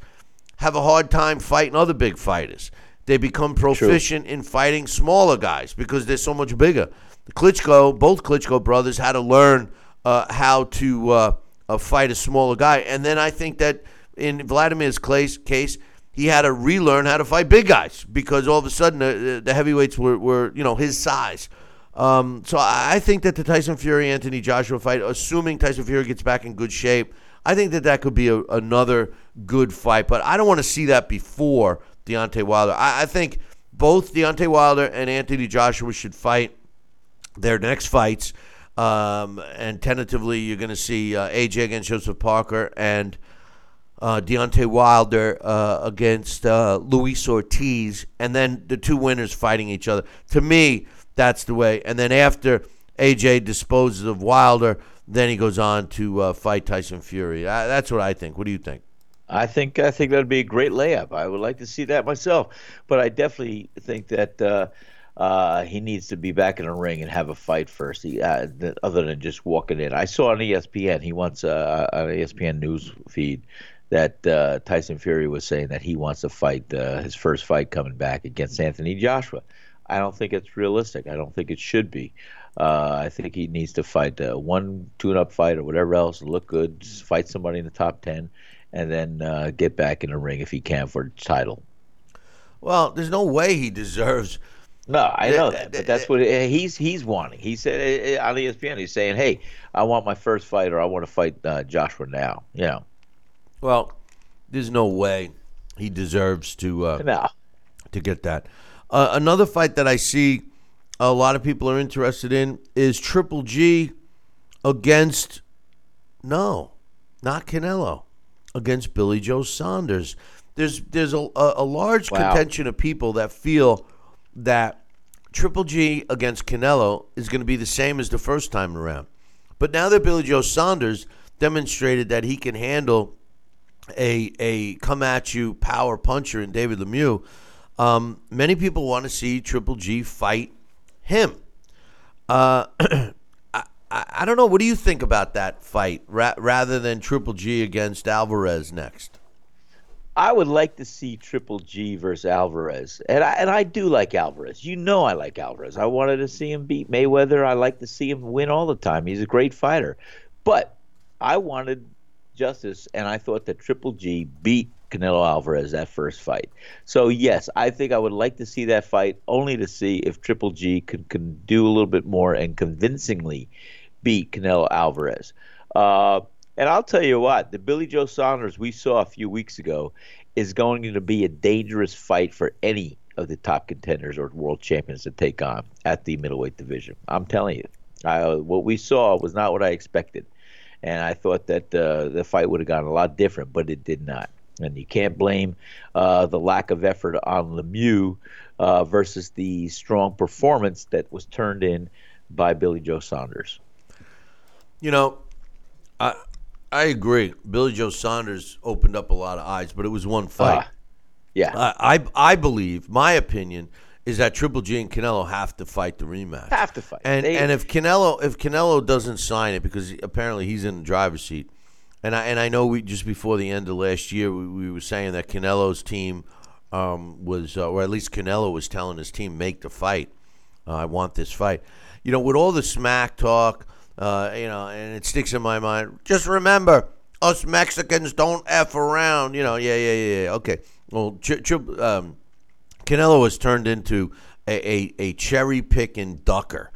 Speaker 1: have a hard time fighting other big fighters. They become proficient in fighting smaller guys because they're so much bigger. The Klitschko, both Klitschko brothers had to learn uh, how to uh, uh, fight a smaller guy, and then I think that in Vladimir's case, he had to relearn how to fight big guys because all of a sudden the, the heavyweights were, were you know his size. Um, so I I think that the Tyson Fury Anthony Joshua fight, assuming Tyson Fury gets back in good shape, I think that that could be a, another good fight. But I don't want to see that before Deontay Wilder. I, I think both Deontay Wilder and Anthony Joshua should fight their next fights. Um, and tentatively, you're going to see uh, AJ against Joseph Parker and uh, Deontay Wilder uh, against uh, Luis Ortiz, and then the two winners fighting each other. To me, that's the way. And then after AJ disposes of Wilder, then he goes on to uh, fight Tyson Fury. Uh, that's what I think. What do you think?
Speaker 2: I think I think that'd be a great layup. I would like to see that myself, but I definitely think that uh, uh, he needs to be back in the ring and have a fight first, he, uh, other than just walking in. I saw on ESPN, he wants uh, an ESPN news feed that uh, Tyson Fury was saying that he wants to fight uh, his first fight coming back against Anthony Joshua. I don't think it's realistic. I don't think it should be. Uh, I think he needs to fight uh, one tune-up fight or whatever else, look good, fight somebody in the top ten, and then uh, get back in the ring if he can for the title.
Speaker 1: Well, there's no way he deserves.
Speaker 2: No, I know that, but that's what he's he's wanting. He said uh, on ESPN, he's saying, "Hey, I want my first fight, or I want to fight uh, Joshua now." You know,
Speaker 1: Well, there's no way he deserves to uh,
Speaker 2: no.
Speaker 1: to get that. Uh, another fight that I see a lot of people are interested in is Triple G against no, not Canelo, against Billy Joe Saunders. There's there's a, a, large
Speaker 2: Wow.
Speaker 1: contention of people that feel that Triple G against Canelo is going to be the same as the first time around. But now that Billy Joe Saunders demonstrated that he can handle a a come at you power puncher in David Lemieux, um, many people want to see Triple G fight him. Uh, (clears throat) I, I don't know. What do you think about that fight ra- rather than Triple G against Alvarez next?
Speaker 2: I would like to see Triple G versus Alvarez, and I and I do like Alvarez. You know, I like Alvarez. I wanted to see him beat Mayweather. I like to see him win all the time. He's a great fighter, but I wanted justice, and I thought that Triple G beat Canelo Alvarez that first fight. So yes, I think I would like to see that fight, only to see if Triple G can can do a little bit more and convincingly beat Canelo Alvarez. Uh, and I'll tell you what, the Billy Joe Saunders we saw a few weeks ago is going to be a dangerous fight for any of the top contenders or world champions to take on at the middleweight division. I'm telling you, I, what we saw was not what I expected, and I thought that uh, the fight would have gone a lot different, but it did not. And you can't blame uh, the lack of effort on Lemieux uh, versus the strong performance that was turned in by Billy Joe Saunders.
Speaker 1: You know, I I agree. Billy Joe Saunders opened up a lot of eyes, but it was one fight.
Speaker 2: Ah, yeah.
Speaker 1: I, I I believe my opinion is that Triple G and Canelo have to fight the rematch.
Speaker 2: Have to fight.
Speaker 1: And
Speaker 2: They-
Speaker 1: and if Canelo if Canelo doesn't sign it because apparently he's in the driver's seat, and I and I know we just before the end of last year we, we were saying that Canelo's team um, was uh, or at least Canelo was telling his team make the fight. Uh, I want this fight. You know, with all the smack talk, uh, you know, and it sticks in my mind. Just remember, us Mexicans don't f around. You know, yeah, yeah, yeah. yeah. Okay. Well, tri- tri- um, Canelo was turned into a, a, a cherry picking ducker.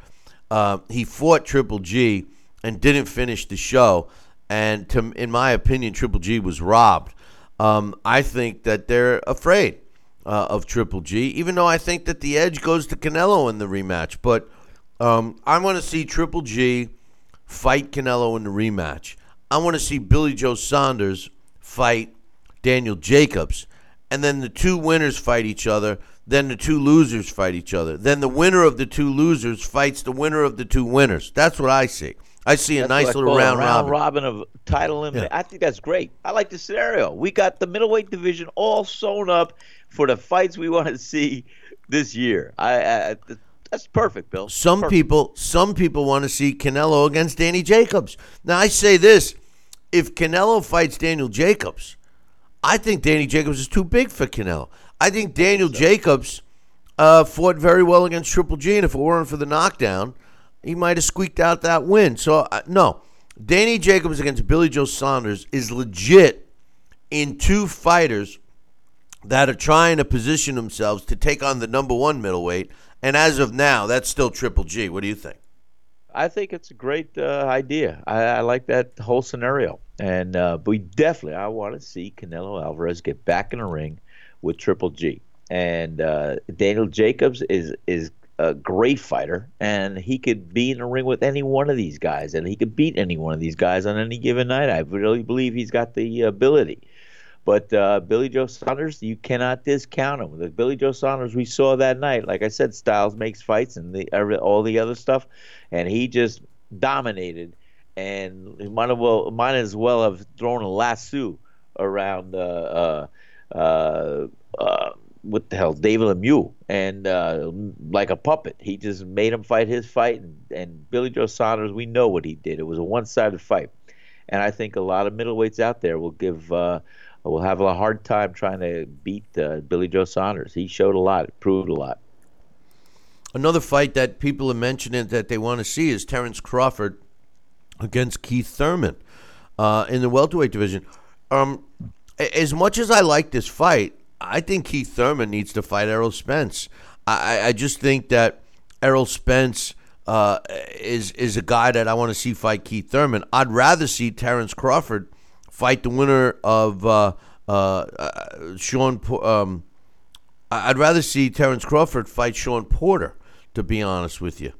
Speaker 1: Uh, he fought Triple G and didn't finish the show. And to, in my opinion, Triple G was robbed. Um, I think that they're afraid uh, of Triple G, even though I think that the edge goes to Canelo in the rematch. But um, I want to see Triple G fight Canelo in the rematch. I want to see Billy Joe Saunders fight Daniel Jacobs, and then the two winners fight each other. Then the two losers fight each other. Then the winner of the two losers fights the winner of the two winners. That's what I see. I see a
Speaker 2: That's
Speaker 1: nice little round,
Speaker 2: round
Speaker 1: robin.
Speaker 2: of title in
Speaker 1: Yeah.
Speaker 2: I think that's great. I like the scenario. We got the middleweight division all sewn up for the fights we want to (laughs) see this year. I, I that's perfect, Bill.
Speaker 1: Some
Speaker 2: Perfect.
Speaker 1: people, some people want to see Canelo against Danny Jacobs. Now I say this: if Canelo fights Daniel Jacobs, I think Danny Jacobs is too big for Canelo. I think Daniel Jacobs uh, fought very well against Triple G, and if it weren't for the knockdown, he might have squeaked out that win. So uh, no, Danny Jacobs against Billy Joe Saunders is legit in two fighters that are trying to position themselves to take on the number one middleweight. And as of now, that's still Triple G. What do you think?
Speaker 2: I think it's a great uh, idea. I, I like that whole scenario, and uh, we definitely I want to see Canelo Alvarez get back in the ring with Triple G. And uh, Daniel Jacobs is is a great fighter, and he could be in the ring with any one of these guys, and he could beat any one of these guys on any given night. I really believe he's got the ability. But uh, Billy Joe Saunders, you cannot discount him. The Billy Joe Saunders we saw that night, like I said, Styles makes fights and the, all the other stuff, and he just dominated. And he might, well, might as well have thrown a lasso around uh, uh, uh, uh, what the hell, David Lemieux, and uh, like a puppet. He just made him fight his fight. And, and Billy Joe Saunders, we know what he did. It was a one-sided fight, and I think a lot of middleweights out there will give uh, will have a hard time trying to beat uh, Billy Joe Saunders. He showed a lot, it proved a lot.
Speaker 1: Another fight that people are mentioning that they want to see is Terence Crawford against Keith Thurman uh, in the welterweight division. Um, as much as I like this fight, I think Keith Thurman needs to fight Errol Spence. I, I just think that Errol Spence uh, is is a guy that I want to see fight Keith Thurman. I'd rather see Terence Crawford fight the winner of uh, uh, uh, Sean. Um, I'd rather see Terence Crawford fight Sean Porter. To be honest with you,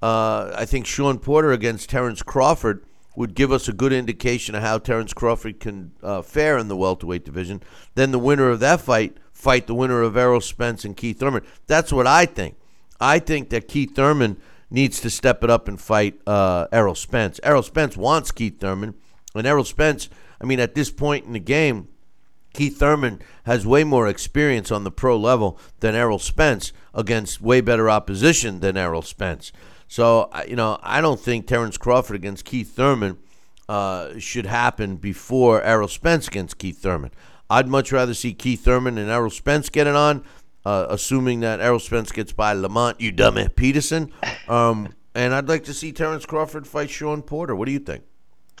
Speaker 1: uh, I think Sean Porter against Terence Crawford would give us a good indication of how Terence Crawford can uh, fare in the welterweight division. Then the winner of that fight fight the winner of Errol Spence and Keith Thurman. That's what I think. I think that Keith Thurman needs to step it up and fight uh, Errol Spence. Errol Spence wants Keith Thurman, and Errol Spence I mean, at this point in the game, Keith Thurman has way more experience on the pro level than Errol Spence against way better opposition than Errol Spence. So, you know, I don't think Terence Crawford against Keith Thurman uh, should happen before Errol Spence against Keith Thurman. I'd much rather see Keith Thurman and Errol Spence get it on, uh, assuming that Errol Spence gets by Lamont, you dummy, Peterson. Um, and I'd like to see Terence Crawford fight Sean Porter. What do you think?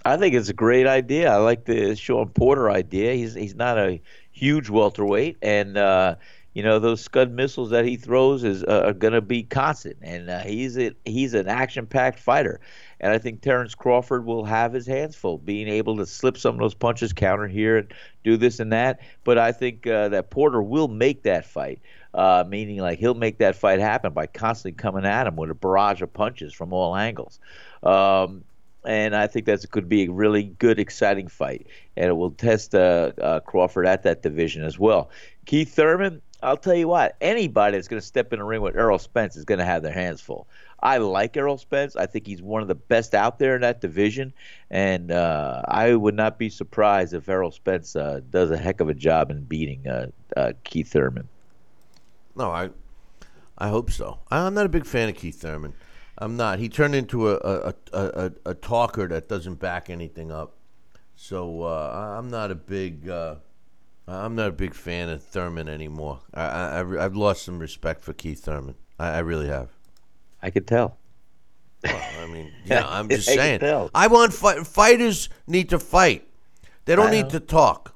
Speaker 2: I think it's a great idea. I like the Sean Porter idea. He's he's not a huge welterweight, and uh, you know those Scud missiles that he throws is uh, are going to be constant. And uh, he's a, he's an action-packed fighter, and I think Terence Crawford will have his hands full, being able to slip some of those punches, counter here, and do this and that. But I think uh, that Porter will make that fight. Uh, meaning, like he'll make that fight happen by constantly coming at him with a barrage of punches from all angles. Um, and I think that could be a really good, exciting fight, and it will test uh, uh, Crawford at that division as well. Keith Thurman, I'll tell you what, anybody that's going to step in the ring with Errol Spence is going to have their hands full. I like Errol Spence. I think he's one of the best out there in that division, and uh, I would not be surprised if Errol Spence uh, does a heck of a job in beating uh, uh, Keith Thurman.
Speaker 1: No, I, I hope so. I'm not a big fan of Keith Thurman. I'm not. He turned into a a, a, a, a talker that doesn't back anything up. So uh, I'm not a big uh, I'm not a big fan of Thurman anymore. I, I have lost some respect for Keith Thurman. I, I really have.
Speaker 2: I could tell.
Speaker 1: Well, I mean, (laughs) yeah, I'm just (laughs) saying. I want fighters need to fight. They don't need to talk.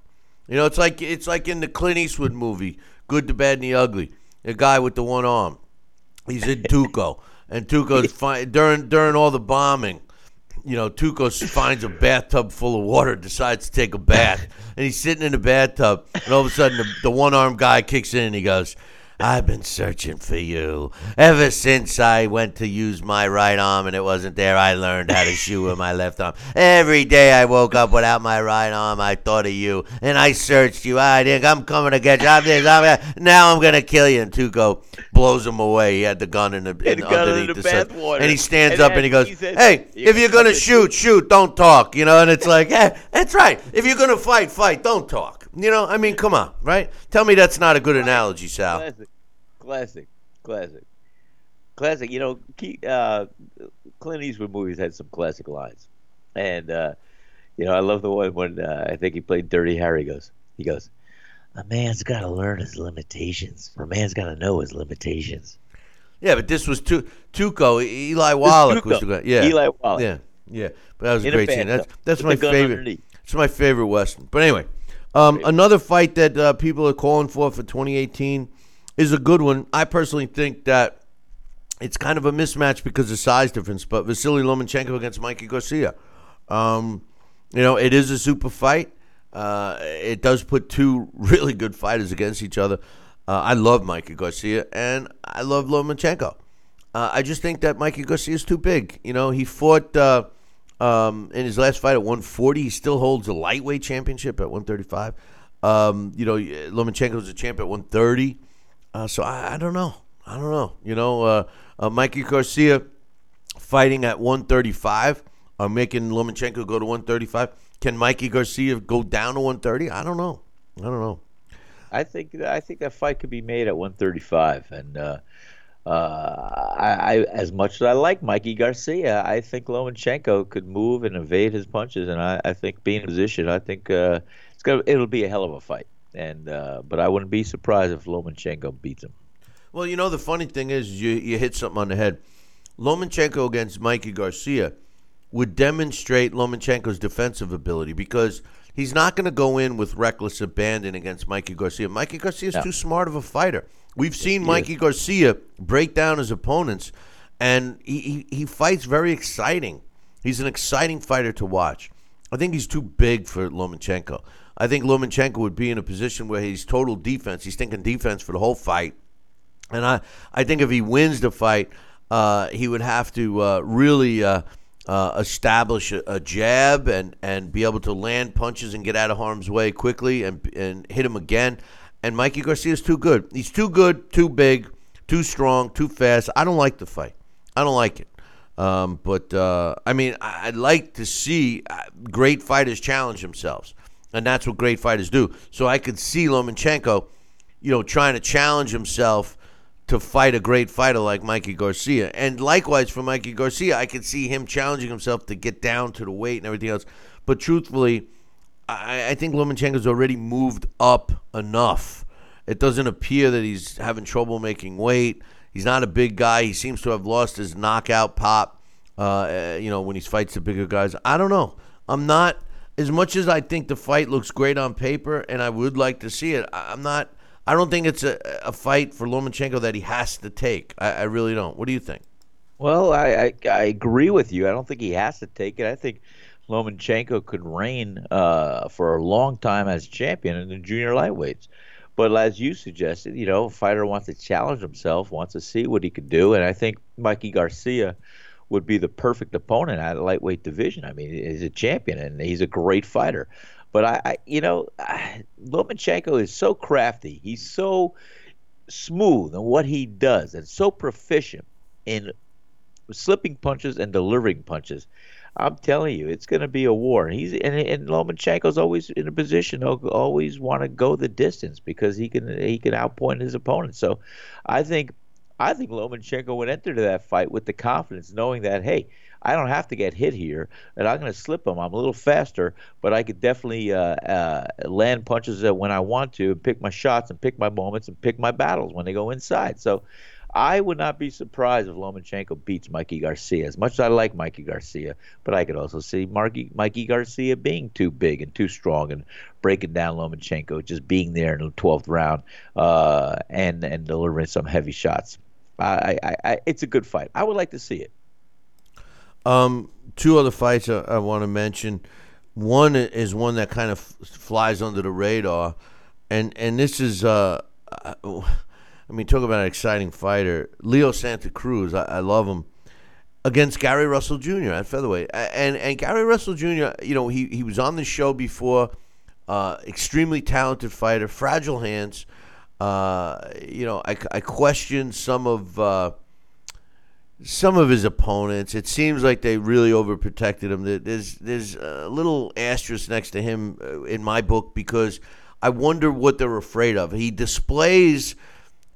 Speaker 1: You know, it's like it's like in the Clint Eastwood movie, Good, the Bad, and the Ugly. The guy with the one arm. He's in (laughs) Tuco and Tuco's fine during during all the bombing. You know, Tuco (laughs) finds a bathtub full of water, decides to take a bath, and he's sitting in the bathtub, and all of a sudden the, the one armed guy kicks in and he goes, I've been searching for you. Ever since I went to use my right arm and it wasn't there, I learned how to shoot with my left arm. Every day I woke up without my right arm, I thought of you. And I searched you. I think I'm coming to get you. I'm this, I'm now I'm going to kill you. And Tuco blows him away. He had the gun in the, in, underneath the, the And he stands and up and he goes, he says, Hey, if you're going to shoot, shoot. Don't talk. You know, and it's like, hey, that's right. If you're going to fight, fight. Don't talk. You know, I mean, come on, right? Tell me that's not a good analogy, Sal.
Speaker 2: Classic, classic, classic, classic. You know, uh, Clint Eastwood movies had some classic lines, and uh, you know, I love the one when uh, I think he played Dirty Harry. Goes, he goes, a man's got to learn his limitations. A man's got to know his limitations.
Speaker 1: Yeah, but this was tu- Tuco. Eli Wallach was the Yeah,
Speaker 2: Eli Wallach.
Speaker 1: Yeah, yeah. But that was In a great scene. That's that's my favorite. Underneath. It's my favorite western. But anyway, Um, another fight that uh, people are calling for for 2018 is a good one. I personally think that it's kind of a mismatch because of size difference, but Vasily Lomachenko against Mikey Garcia. Um, you know, it is a super fight. Uh, it does put two (laughs) really good fighters against each other. Uh, I love Mikey Garcia and I love Lomachenko. Uh, I just think that Mikey Garcia is too big. You know, he fought uh, um, in his last fight at 140. He still holds a lightweight championship at 135. Um, you know, Lomachenko's a champ at 130. Uh, so I, I, don't know. I don't know. You know, uh, uh, Mikey Garcia fighting at 135 are making Lomachenko go to 135. Can Mikey Garcia go down to 130? I don't know. I don't know.
Speaker 2: I think I think that fight could be made at 135, and uh, I, I, as much as I like Mikey Garcia, I think Lomachenko could move and evade his punches, and I, I think being in position, I think uh, it's gonna it'll be a hell of a fight, and uh, but I wouldn't be surprised if Lomachenko beats him.
Speaker 1: Well, you know the funny thing is you you hit something on the head. Lomachenko against Mikey Garcia would demonstrate Lomachenko's defensive ability because he's not going to go in with reckless abandon against Mikey Garcia. Mikey Garcia is too smart of a fighter. We've seen Mikey Garcia break down his opponents, and he, he, he fights very exciting. He's an exciting fighter to watch. I think he's too big for Lomachenko. I think Lomachenko would be in a position where he's total defense. He's thinking defense for the whole fight. And I, I think if he wins the fight, uh, he would have to uh, really uh, uh, establish a, a, jab and, and be able to land punches and get out of harm's way quickly and, and hit him again. And Mikey Garcia is too good. He's too good, too big, too strong, too fast. I don't like the fight. I don't like it. Um, but uh, I mean, I'd like to see uh, great fighters challenge themselves, and that's what great fighters do. So I could see Lomachenko, you know, trying to challenge himself to fight a great fighter like Mikey Garcia. And likewise for Mikey Garcia, I could see him challenging himself to get down to the weight and everything else. But truthfully, I, I think Lomachenko's already moved up enough. It doesn't appear that he's having trouble making weight. He's not a big guy. He seems to have lost his knockout pop. Uh, you know, when he fights the bigger guys. I don't know. I'm not as much as I think the fight looks great on paper, and I would like to see it. I'm not I don't think it's a, a fight for Lomachenko that he has to take. I, I really don't. What do you think?
Speaker 2: Well, I, I, I agree with you. I don't think he has to take it. I think Lomachenko could reign uh, for a long time as champion in the junior lightweights. But as you suggested, you know, a fighter wants to challenge himself, wants to see what he could do, and I think Mikey Garcia would be the perfect opponent at lightweight division. I mean, he's a champion and he's a great fighter. But I, I you know, I, (sighs) Lomachenko is so crafty. He's so smooth in what he does and so proficient in slipping punches and delivering punches. I'm telling you, it's going to be a war. And he's and, and Lomachenko's always in a position to always want to go the distance because he can he can outpoint his opponent. So, I think I think Lomachenko would enter that fight with the confidence, knowing that hey, I don't have to get hit here, and I'm going to slip them. I'm a little faster, but I could definitely uh, uh, land punches when I want to, and pick my shots, and pick my moments, and pick my battles when they go inside. So. I would not be surprised if Lomachenko beats Mikey Garcia. As much as I like Mikey Garcia, but I could also see Marky, Mikey Garcia being too big and too strong and breaking down Lomachenko, just being there in the 12th round uh, and and delivering some heavy shots. I, I, I, it's a good fight. I would like to see it.
Speaker 1: Um, two other fights I, I want to mention. One is one that kind of f- flies under the radar, and and this is uh, I, I mean, talk about an exciting fighter, Leo Santa Cruz. I, I love him against Gary Russell Jr. at featherweight, and and Gary Russell Jr. You know, he he was on the show before. Uh, extremely talented fighter, fragile hands. Uh, you know, I, I question some of uh, some of his opponents. It seems like they really overprotected him. There's there's a little asterisk next to him uh, in my book because I wonder what they're afraid of. He displays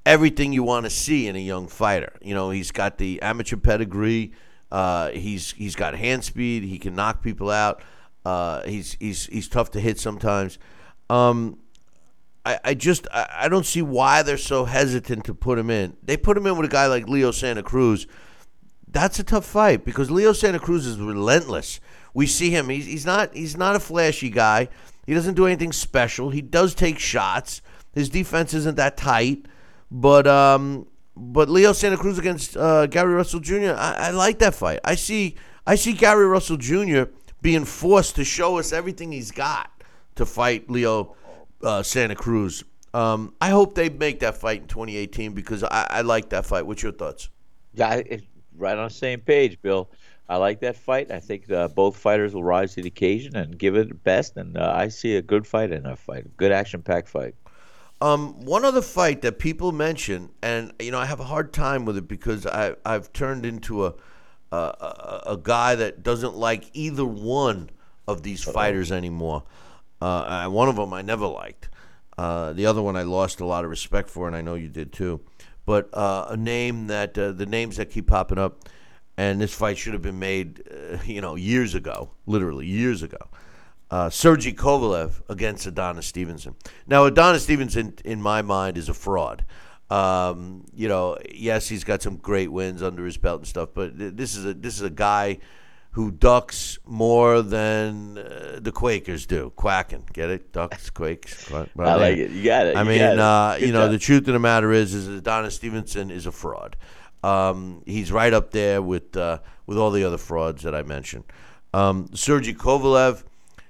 Speaker 1: everything you want to see in a young fighter. You know, he's got the amateur pedigree. Uh, he's he's got hand speed. He can knock people out. Uh, he's he's he's tough to hit sometimes. Um, I, I just I, I don't see why they're so hesitant to put him in. They put him in with a guy like Leo Santa Cruz that's a tough fight because Leo Santa Cruz is relentless. We see him; he's, he's not he's not a flashy guy, He doesn't do anything special. He does take shots. His defense isn't that tight, but um, but Leo Santa Cruz against uh, Gary Russell Jr. I, I like that fight. I see I see Gary Russell Jr. being forced to show us everything he's got to fight Leo uh, Santa Cruz. Um, I hope they make that fight in 2018 because I, I like that fight. What's your thoughts?
Speaker 2: Yeah, right on the same page, Bill. I like that fight. I think uh, both fighters will rise to the occasion and give it best. And uh, I see a good fight in that fight, good action-packed fight.
Speaker 1: Um, one other fight that people mention, and you know, I have a hard time with it because I I've turned into a a, a, a guy that doesn't like either one of these fighters anymore. Uh, I- one of them I never liked. Uh, the other one I lost a lot of respect for, and I know you did too. But uh, a name that uh, the names that keep popping up, and this fight should have been made, uh, (laughs) you know, years ago, literally years ago uh, Sergey Kovalev against Adonis Stevenson. Now, Adonis Stevenson, in my mind, is a fraud. Um, you know, yes, he's got some great wins under his belt and stuff, but th- this is a this is a guy who ducks more than uh, the Quakers do. Quacking, get it? Ducks, quakes. Quack, (laughs)
Speaker 2: I like it. You got it.
Speaker 1: I
Speaker 2: You
Speaker 1: mean,
Speaker 2: it.
Speaker 1: uh, you know,
Speaker 2: job.
Speaker 1: the truth of the matter is, is Adonis Stevenson is a fraud. Um, he's right up there with uh, with all the other frauds that I mentioned. Um, Sergey Kovalev,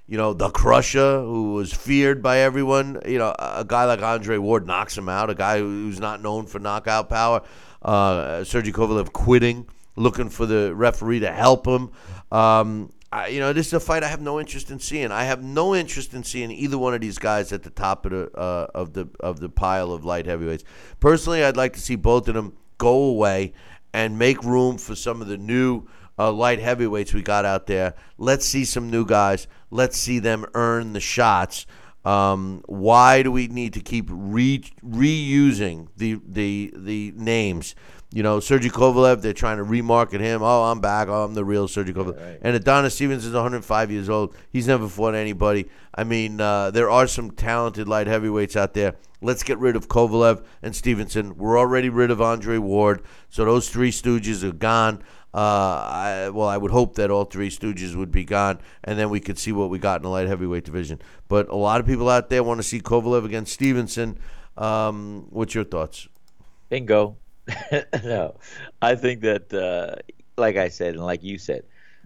Speaker 1: you know, the Crusher, who was feared by everyone. You know, a guy like Andre Ward knocks him out. A guy who's not known for knockout power. Uh, Sergey Kovalev quitting, looking for the referee to help him. Um, I, you know, this is a fight I have no interest in seeing. I have no interest in seeing either one of these guys at the top of the uh, of the of the pile of light heavyweights. Personally, I'd like to see both of them go away and make room for some of the new uh, light heavyweights we got out there. Let's see some new guys. Let's see them earn the shots. Um, why do we need to keep re- reusing the the the names? You know, Sergey Kovalev, they're trying to remarket him. Oh, I'm back. Oh, I'm the real Sergey Kovalev. And Adonis Stevens is 105 years old. He's never fought anybody. I mean, uh, there are some talented light heavyweights out there. Let's get rid of Kovalev and Stevenson. We're already rid of Andre Ward. So those three stooges are gone. Uh, I, well, I would hope that all three stooges would be gone, and then we could see what we got in the light heavyweight division. But a lot of people out there want to see Kovalev against Stevenson. Um, what's your thoughts?
Speaker 2: Bingo. (laughs) no, I think that, uh, like I said, and like you said,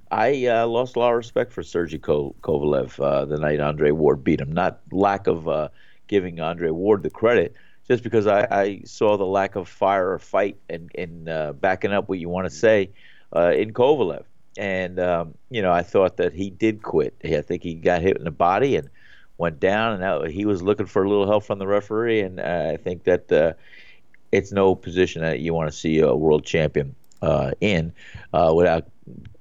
Speaker 2: I uh, lost a lot of respect for Sergey Ko- Kovalev uh, the night Andre Ward beat him. Not lack of uh, giving Andre Ward the credit, just because I, I saw the lack of fire or fight and, and uh, backing up what you want to say uh, in Kovalev. And, um, you know, I thought that he did quit. I think he got hit in the body and went down, and that, he was looking for a little help from the referee. And uh, I think that uh, it's no position that you want to see a world champion uh, in uh, without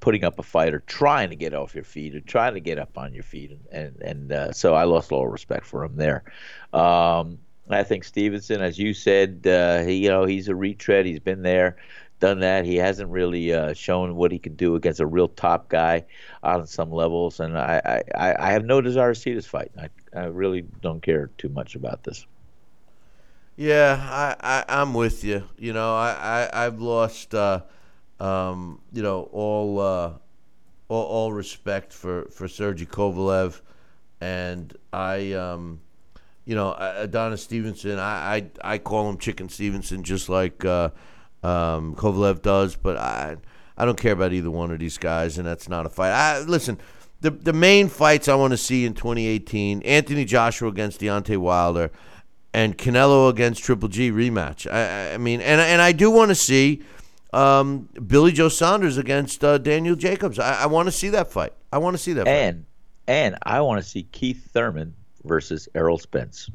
Speaker 2: putting up a fight or trying to get off your feet or trying to get up on your feet. And and, and uh, so I lost a lot of respect for him there. Um, I think Stevenson, as you said, uh, he you know he's a retread. He's been there, done that. He hasn't really uh, shown what he can do against a real top guy on some levels. And I, I, I have no desire to see this fight. I, I really don't care too much about this.
Speaker 1: Yeah, I, I I'm with you. You know, I, I I've lost uh, um, you know all, uh, all all respect for for Sergey Kovalev, and I um, you know Adonis Stevenson. I, I I call him Chicken Stevenson, just like uh, um, Kovalev does. But I I don't care about either one of these guys, and that's not a fight. I listen. The, the main fights I want to see in 2018: Anthony Joshua against Deontay Wilder, and Canelo against Triple G rematch. I, I- mean, and and I do want to see um, Billy Joe Saunders against uh, Daniel Jacobs. I, I want to see that fight. I want to see that. fight.
Speaker 2: And and I want to see Keith Thurman versus Errol Spence.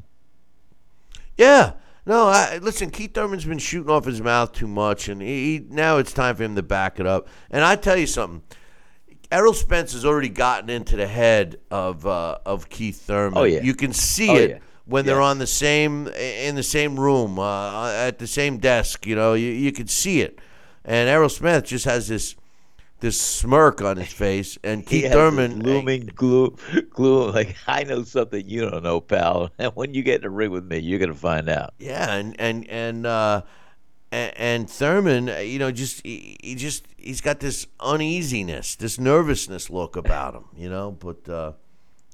Speaker 1: Yeah. No, I, listen. Keith Thurman's been shooting off his mouth too much, and he, he- now it's time for him to back it up. And I tell you something, Errol Spence has already gotten into the head of uh, of Keith Thurman.
Speaker 2: Oh, yeah.
Speaker 1: you can see
Speaker 2: Oh,
Speaker 1: it
Speaker 2: yeah.
Speaker 1: when they're on the same in the same room uh, at the same desk. You know, you you can see it. And Errol Smith just has this this smirk on his face, and (laughs) Keith Thurman
Speaker 2: looming glue, glue. Like (laughs) I know something you don't know, pal. (laughs) And when you get in the ring with me, you're gonna find out.
Speaker 1: Yeah, and and and uh, and, and Thurman, uh, you know, just he, he just he's got this uneasiness, this nervousness look about him, you know. But uh,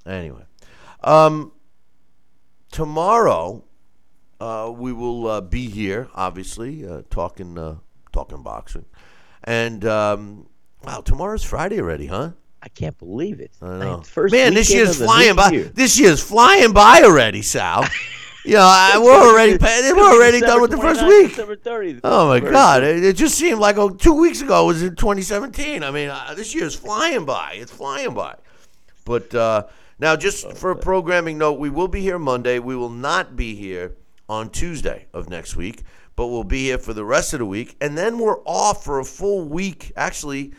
Speaker 1: anyway, Um, tomorrow, uh, we will uh, be here, obviously, uh, talking uh, talking boxing, and um, wow, tomorrow's Friday already, huh?
Speaker 2: I can't believe it.
Speaker 1: I know.
Speaker 2: First
Speaker 1: Man, this year's flying by.
Speaker 2: year.
Speaker 1: This year's flying by already, Sal. (laughs) you know, I, we're already we're already done with the first week.
Speaker 2: December 30th.
Speaker 1: Oh my God! It, it just seemed like oh, two weeks ago was in 2017. I mean, uh, this year's flying by. It's flying by. But uh, now, just for a programming note, we will be here Monday. We will not be here on Tuesday of next week, but we'll be here for the rest of the week, and then we're off for a full week. Actually,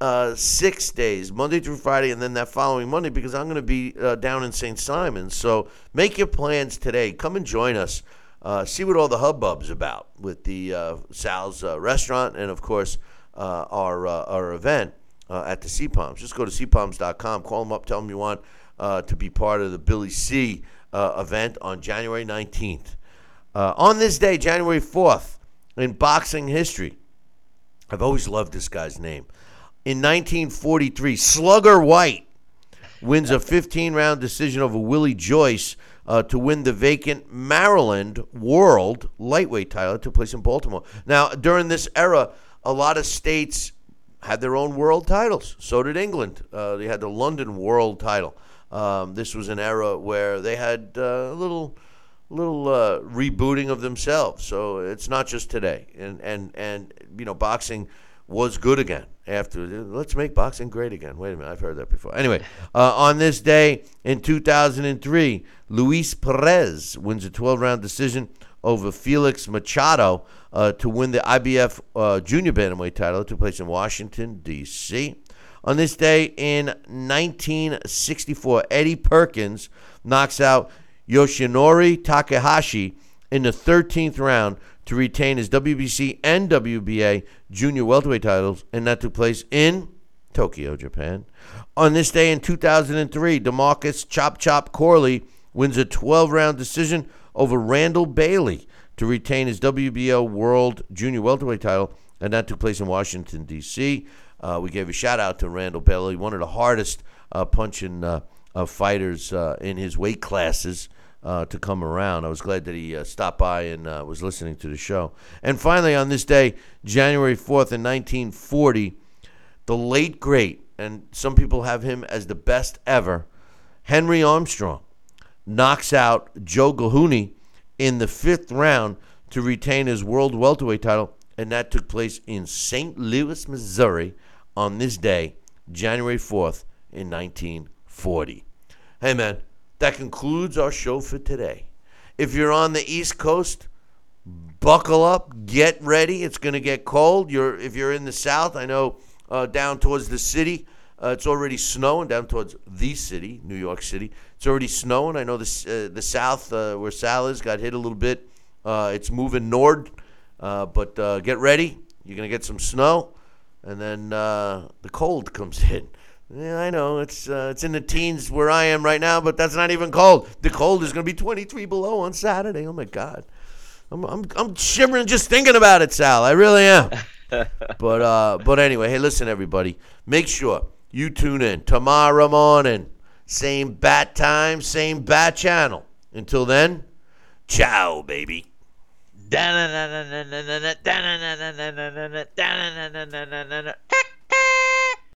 Speaker 1: uh, six days, Monday through Friday, and then that following Monday, because I'm going to be uh, down in St. Simons. So make your plans today. Come and join us. Uh, see what all the hubbub's about with the uh, Sal's uh, restaurant and, of course, uh, our our event at the Sea Palms. Just go to seapalms.com, call them up, tell them you want to be part of the Billy C event on January 19th. Uh, on this day, January 4th, in boxing history, I've always loved this guy's name. In 1943, Slugger White wins a 15 round decision over Willie Joyce uh, to win the vacant Maryland World Lightweight title. to place in Baltimore. Now, during this era, a lot of states had their own world titles. So did England. Uh, they had the London World title. Um, this was an era where they had uh, a little little uh, rebooting of themselves. So it's not just today. And and and you know, boxing was good again after. Let's make boxing great again. Wait a minute, I've heard that before. Anyway, uh, on this day in 2003, Luis Perez wins a 12-round decision over Felix Machado uh, to win the IBF uh, Junior Bantamweight title. It took place in Washington D.C. On this day in 1964, Eddie Perkins knocks out Yoshinori Takahashi in the 13th round to retain his WBC and WBA junior welterweight titles, and that took place in Tokyo, Japan. On this day in 2003, Demarcus Chop Chop Corley wins a 12 round decision over Randall Bailey to retain his WBO World Junior Welterweight title, and that took place in Washington, D.C. Uh, we gave a shout out to Randall Bailey, one of the hardest uh, punching uh, uh, fighters uh, in his weight classes uh, to come around. I was glad that he uh, stopped by and uh, was listening to the show. And finally, on this day, January 4th, in 1940, the late great, and some people have him as the best ever, Henry Armstrong knocks out Joe Ghnouly in the fifth round to retain his world welterweight title, and that took place in St. Louis, Missouri, on this day, January 4th, in 1940. Hey, man, that concludes our show for today. If you're on the East Coast, buckle up, get ready. It's going to get cold. You're if you're in the South, I know uh, down towards the city, uh, it's already snowing. Down towards the city, New York City, it's already snowing. I know the uh, the South, uh, where Sal is, got hit a little bit. Uh, it's moving north, uh, but get ready. You're going to get some snow, and then the cold comes (laughs) in. Yeah, I know it's uh, it's in the teens where I am right now, but that's not even cold. The cold is going to be 23 below on Saturday. Oh my God, I'm I'm, I'm shivering just thinking about it, Sal. I really am. (laughs) but uh, but anyway, hey, listen, everybody, make sure you tune in tomorrow morning, same bat time, same bat channel. Until then, ciao, baby.